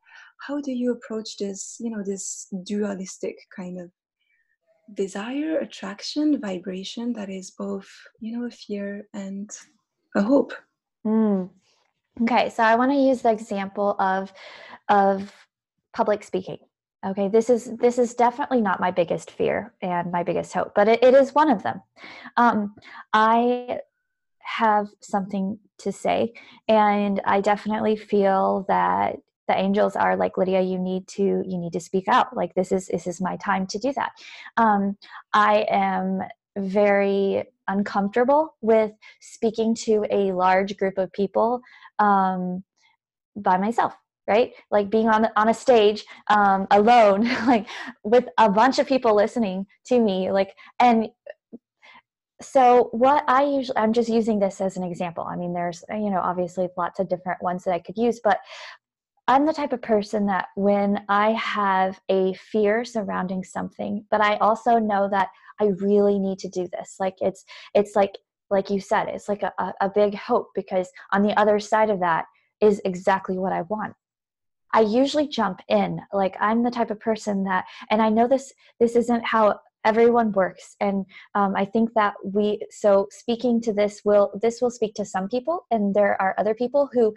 how do you approach this, you know, this dualistic kind of desire, attraction, vibration that is both, you know, a fear and a hope. Mm. Okay, so I want to use the example of of public speaking. okay this is this is definitely not my biggest fear and my biggest hope but it, it is one of them um, i have something to say and i definitely feel that the angels are like lydia you need to you need to speak out like this is this is my time to do that. Um, i am very uncomfortable with speaking to a large group of people um, by myself right? Like being on on a stage um, alone like with a bunch of people listening to me like and so what i usually i'm just using this as an example. I mean there's you know obviously lots of different ones that i could use but i'm the type of person that when i have a fear surrounding something but i also know that i really need to do this like it's it's like like you said it's like a, a big hope because on the other side of that is exactly what i want I usually jump in. Like I'm the type of person that, and I know this this isn't how everyone works, and um, I think that we. So speaking to this will this will speak to some people, and there are other people who,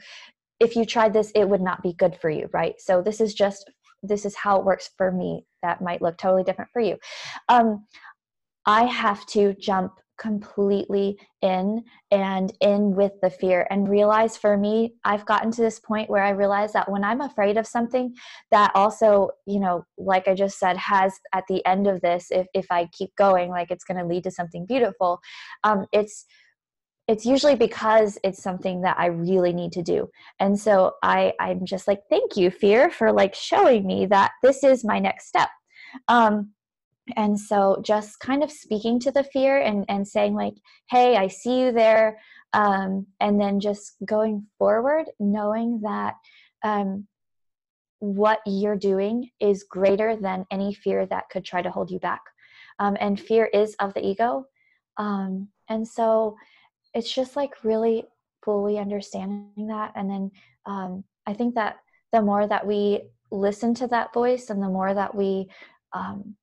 if you tried this, it would not be good for you, right? So this is just this is how it works for me. That might look totally different for you. Um, I have to jump completely in and in with the fear and realize for me i've gotten to this point where i realize that when i'm afraid of something that also you know like i just said has at the end of this if, if i keep going like it's going to lead to something beautiful um, it's it's usually because it's something that i really need to do. And so i i'm just like thank you fear for like showing me that this is my next step. Um, and so just kind of speaking to the fear and, and saying like hey i see you there. Um, and then just going forward knowing that um, what you're doing is greater than any fear that could try to hold you back. Um, and fear is of the ego. Um, and so it's just like really fully understanding that and then um, i think that the more that we listen to that voice and the more that we um,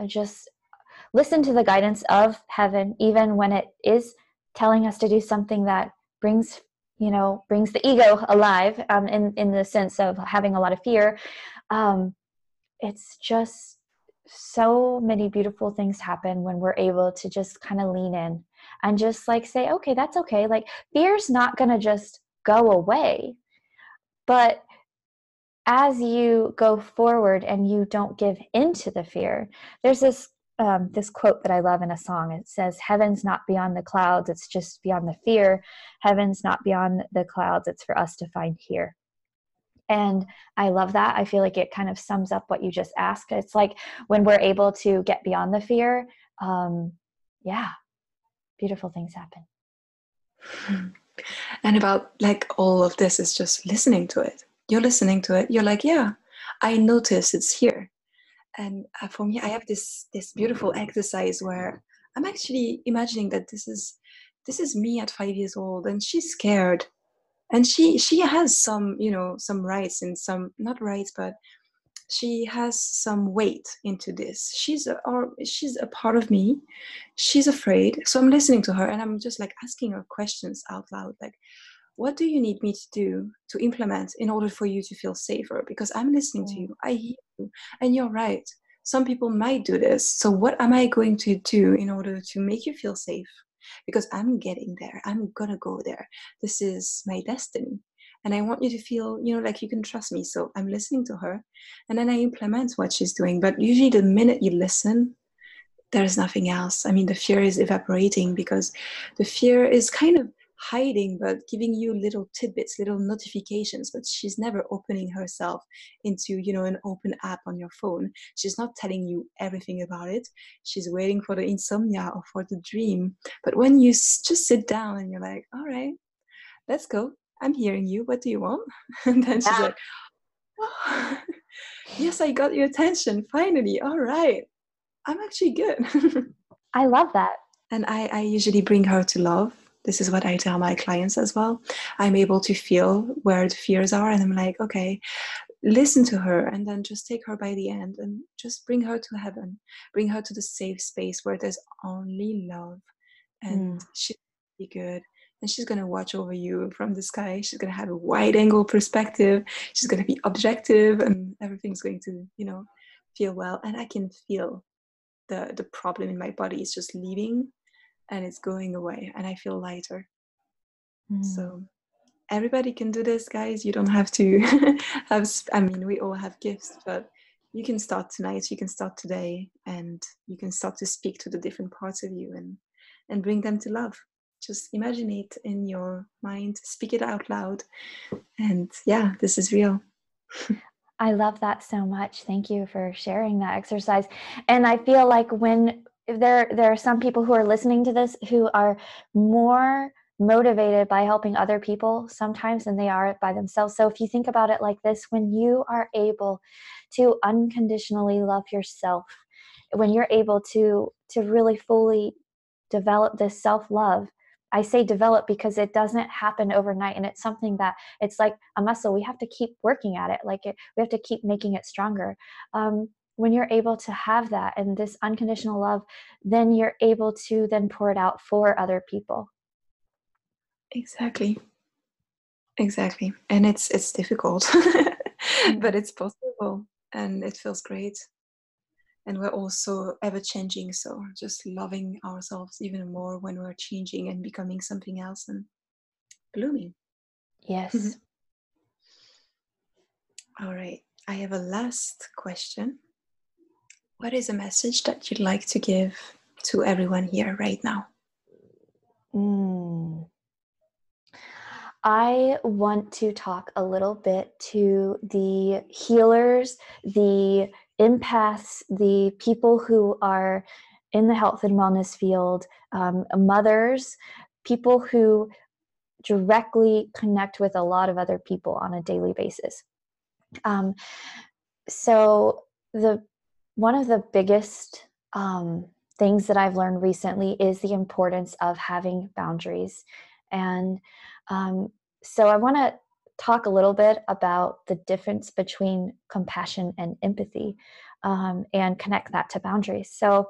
uh, just listen to the guidance of heaven even when it is telling us to do something that brings you know brings the ego alive um, in in the sense of having a lot of fear um, it's just so many beautiful things happen when we're able to just kind of lean in and just like say okay that's okay like fear's not going to just go away but as you go forward and you don't give into the fear, there's this um, this quote that I love in a song. It says, "Heaven's not beyond the clouds; it's just beyond the fear. Heaven's not beyond the clouds; it's for us to find here." And I love that. I feel like it kind of sums up what you just asked. It's like when we're able to get beyond the fear, um, yeah, beautiful things happen. And about like all of this is just listening to it. You're listening to it. You're like yeah i notice it's here. And uh, for me i have this this beautiful exercise where i'm actually imagining that this is this is me at five years old and she's scared. And she she has some you know some rights and some not rights but she has some weight into this. She's a, or she's a part of me. She's afraid. So i'm listening to her and i'm just like asking her questions out loud like what do you need me to do to implement in order for you to feel safer? Because i'm listening to mm. you. I hear you. And you're right. Some people might do this. So what am i going to do in order to make you feel safe? Because i'm getting there. I'm gonna go there. This is my destiny and i want you to feel you know like you can trust me so i'm listening to her and then i implement what she's doing but usually the minute you listen there's nothing else. I mean the fear is evaporating because the fear is kind of hiding but giving you little tidbits little notifications but she's never opening herself into you know an open app on your phone. She's not telling you everything about it. She's waiting for the insomnia or for the dream. But when you just sit down and you're like all right let's go i'm hearing you. What do you want? And then she's like oh, yes i got your attention finally. All right. I'm actually good. I love that. And I, I usually bring her to love. This is what I tell my clients as well. I'm able to feel where the fears are, and I'm like, okay, listen to her, and then just take her by the end and just bring her to heaven, bring her to the safe space where there's only love, and mm. she's be good. And she's gonna watch over you from the sky. She's gonna have a wide angle perspective. She's gonna be objective, and everything's going to, you know, feel well and I can feel the the problem in my body is just leaving and it's going away and I feel lighter. Mm. So everybody can do this guys you don't have to have i mean we all have gifts but you can start tonight you can start today and you can start to speak to the different parts of you and and bring them to love just imagine it in your mind speak it out loud and yeah this is real. I love that so much. Thank you for sharing that exercise. And i feel like when there there are some people who are listening to this who are more motivated by helping other people sometimes than they are by themselves. So if you think about it like this, when you are able to unconditionally love yourself, when you're able to to really fully develop this self-love, I say develop because it doesn't happen overnight and it's something that it's like a muscle. We have to keep working at it. Like it, we have to keep making it stronger. Um, when you're able to have that and this unconditional love, then you're able to then pour it out for other people Exactly. Exactly. And it's it's difficult, mm. but it's possible and it feels great. And we're also ever changing, so just loving ourselves even more when we're changing and becoming something else and blooming. Yes. All right. I have a last question. What is a message that you'd like to give to everyone here right now? Mm. I want to talk a little bit to the healers, the empaths, the people who are in the health and wellness field, um, mothers, people who directly connect with a lot of other people on a daily basis. Um, so the one of the biggest um, things that I've learned recently is the importance of having boundaries and um, so I want to talk a little bit about the difference between compassion and empathy um, and connect that to boundaries. So,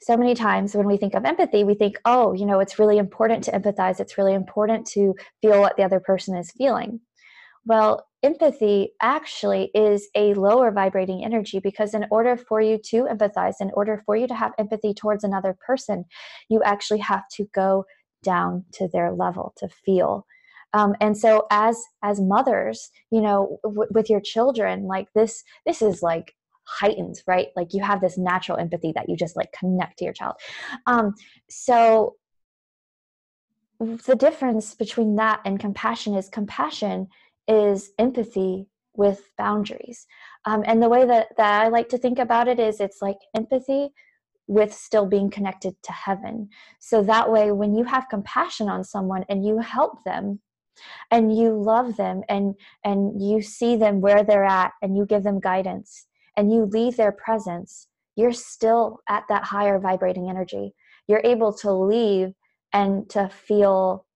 so many times when we think of empathy, we think, oh, you know, it's really important to empathize. It's really important to feel what the other person is feeling. Well, empathy actually is a lower vibrating energy because, in order for you to empathize, in order for you to have empathy towards another person, you actually have to go down to their level to feel um, and so as as mothers you know w- with your children like this this is like heightened right? Like you have this natural empathy that you just like connect to your child. Um, so the difference between that and compassion is compassion is empathy with boundaries. Um, and the way that, that i like to think about it is it's like empathy with still being connected to heaven. So that way, when you have compassion on someone and you help them, and you love them and and you see them where they're at and you give them guidance and you leave their presence you're still at that higher vibrating energy you're able to leave and to feel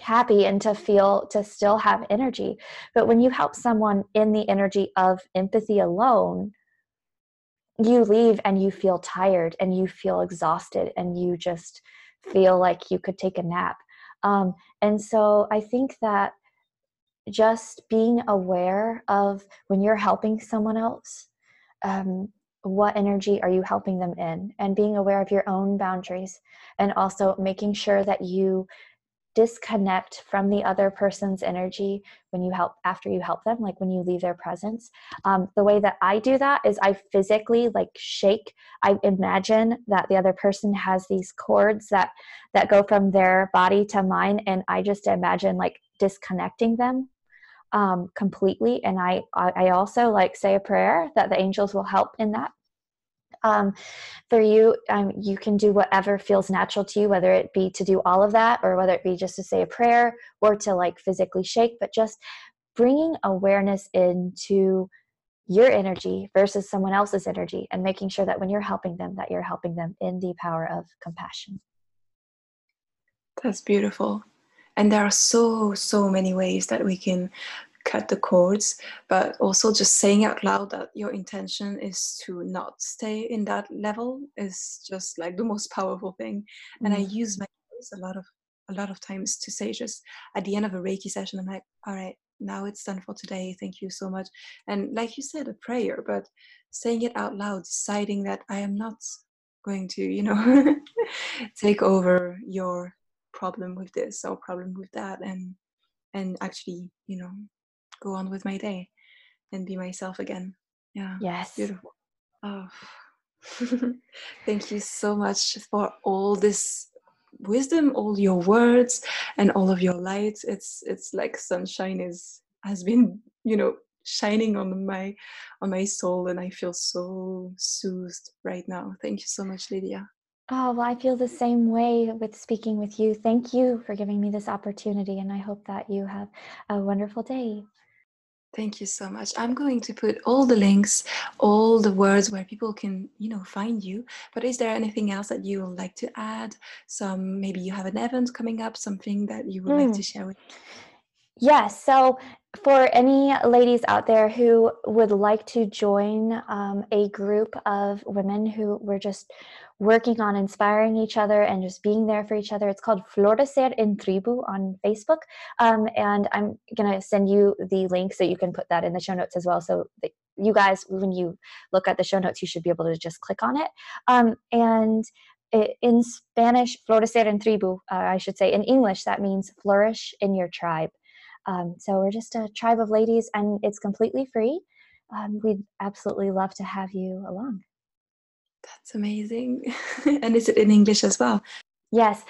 happy and to feel to still have energy but when you help someone in the energy of empathy alone you leave and you feel tired and you feel exhausted and you just feel like you could take a nap. Um, and so I think that just being aware of when you're helping someone else, um, what energy are you helping them in? And being aware of your own boundaries and also making sure that you disconnect from the other person's energy when you help after you help them like when you leave their presence. Um, the way that i do that is i physically like shake. I imagine that the other person has these cords that that go from their body to mine and i just imagine like disconnecting them um, completely. And I, I also like say a prayer that the angels will help in that um, for you um, you can do whatever feels natural to you whether it be to do all of that or whether it be just to say a prayer or to like physically shake but just bringing awareness into your energy versus someone else's energy and making sure that when you're helping them that you're helping them in the power of compassion. That's beautiful. And there are so so many ways that we can cut the cords, but also just saying out loud that your intention is to not stay in that level is just like the most powerful thing. Mm. And I mm. use my voice a lot of a lot of times to say just at the end of a Reiki session, I'm like, all right, now it's done for today. Thank you so much. And like you said, a prayer, but saying it out loud, deciding that I am not going to, you know, take over your problem with this or problem with that and and actually, you know, go on with my day and be myself again. Yeah. Yes. Beautiful. Oh. Thank you so much for all this wisdom, all your words, and all of your light. It's it's like sunshine is has been you know shining on my on my soul, and I feel so soothed right now. Thank you so much, Lydia. Oh, well, I feel the same way with speaking with you. Thank you for giving me this opportunity, and I hope that you have a wonderful day. Thank you so much. I'm going to put all the links, all the words where people can, you know, find you. But is there anything else that you would like to add? Some maybe you have an event coming up, something that you would mm. like to share with. Yes. So for any ladies out there who would like to join um, a group of women who were just working on inspiring each other and just being there for each other. It's called Florecer en Tribu on Facebook. Um, and I'm going to send you the link so you can put that in the show notes as well. So that you guys, when you look at the show notes, you should be able to just click on it. Um, and in Spanish, Florecer en Tribu, uh, I should say, in English, that means flourish in your tribe. Um, so we're just a tribe of ladies and it's completely free. Um, we'd absolutely love to have you along. That's amazing. and is it in English as well? Yes.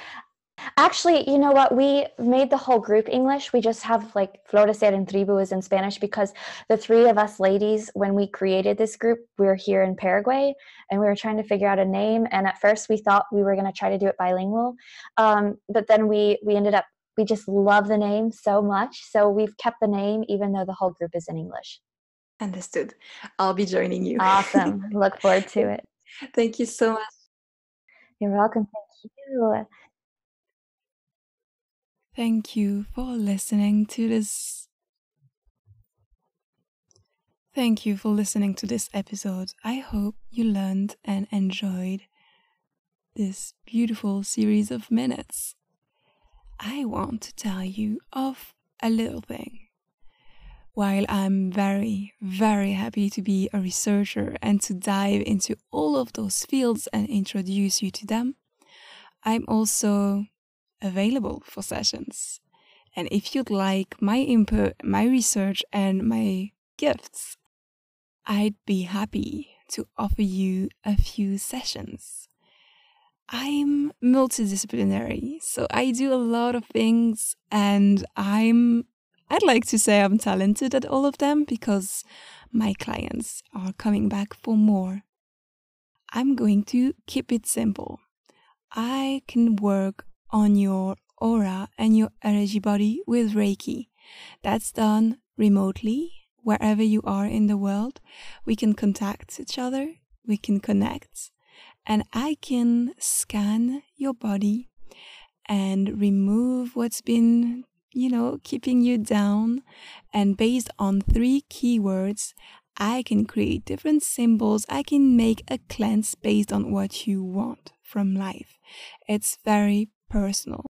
Actually, you know what? We made the whole group English. We just have like Florecer en Tribu is in Spanish because the three of us ladies, when we created this group, we were here in Paraguay and we were trying to figure out a name. And at first, we thought we were going to try to do it bilingual, um, but then we we ended up we just love the name so much, so we've kept the name even though the whole group is in English. Understood. I'll be joining you. Awesome. Look forward to it. Thank you so much. You're welcome. Thank you. Thank you for listening to this. Thank you for listening to this episode. I hope you learned and enjoyed this beautiful series of minutes. I want to tell you of a little thing while I'm very, very happy to be a researcher and to dive into all of those fields and introduce you to them, I'm also available for sessions. And if you'd like my input, my research, and my gifts, I'd be happy to offer you a few sessions. I'm multidisciplinary, so I do a lot of things and I'm I'd like to say I'm talented at all of them because my clients are coming back for more. I'm going to keep it simple. I can work on your aura and your energy body with Reiki. That's done remotely, wherever you are in the world. We can contact each other, we can connect, and I can scan your body and remove what's been you know, keeping you down. And based on three keywords, I can create different symbols. I can make a cleanse based on what you want from life. It's very personal.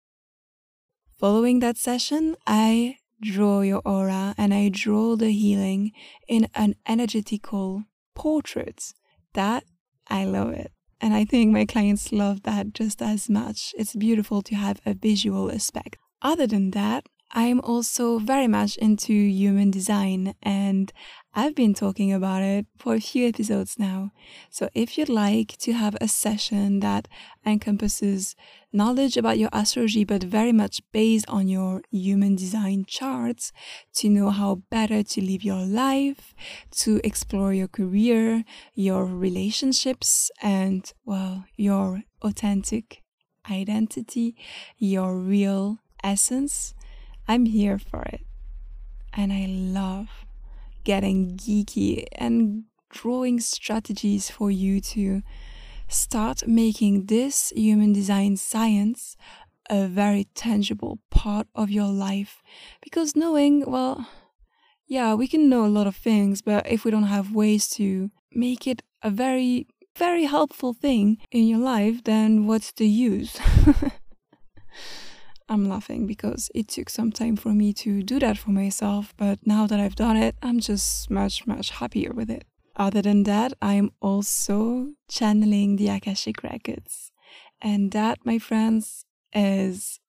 Following that session, I draw your aura and I draw the healing in an energetical portrait. That I love it. And I think my clients love that just as much. It's beautiful to have a visual aspect. Other than that, I'm also very much into human design and I've been talking about it for a few episodes now. So if you'd like to have a session that encompasses knowledge about your astrology, but very much based on your human design charts to know how better to live your life, to explore your career, your relationships, and well, your authentic identity, your real essence, I'm here for it. And I love getting geeky and drawing strategies for you to start making this human design science a very tangible part of your life. Because knowing, well, yeah, we can know a lot of things, but if we don't have ways to make it a very, very helpful thing in your life, then what's the use? I'm laughing because it took some time for me to do that for myself, but now that I've done it, I'm just much, much happier with it. Other than that, I'm also channeling the Akashic Records. And that, my friends, is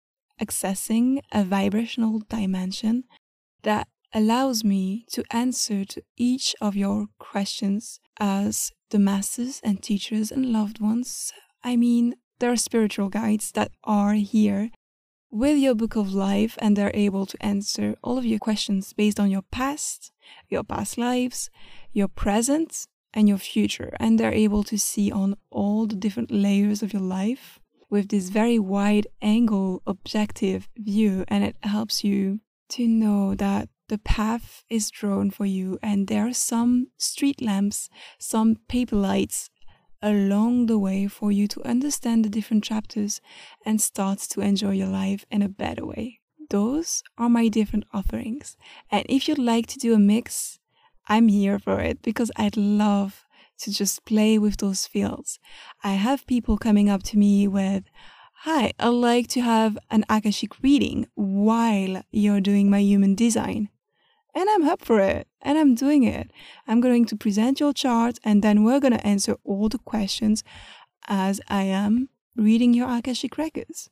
accessing a vibrational dimension that allows me to answer to each of your questions as the masters and teachers and loved ones. I mean, there are spiritual guides that are here with your book of life and they're able to answer all of your questions based on your past, your past lives, your present, and your future. And they're able to see on all the different layers of your life with this very wide angle objective view. And it helps you to know that the path is drawn for you and there are some street lamps, some paper lights along the way for you to understand the different chapters and start to enjoy your life in a better way. Those are my different offerings. And if you'd like to do a mix, I'm here for it because I'd love to just play with those fields. I have people coming up to me with, Hi, I'd like to have an Akashic reading while you're doing my human design and I'm up for it and I'm doing it. I'm going to present your chart and then we're going to answer all the questions as I am reading your Akashic records.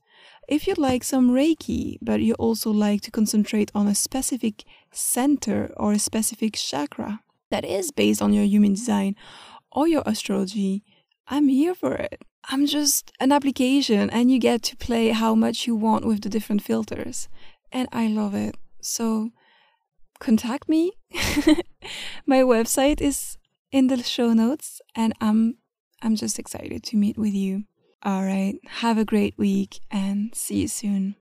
If you'd like some Reiki, but you also like to concentrate on a specific center or a specific chakra that is based on your human design or your astrology, I'm here for it. I'm just an application and you get to play how much you want with the different filters. And I love it. So, contact me. My website is in the show notes and I'm I'm just excited to meet with you. All right, have a great week and see you soon.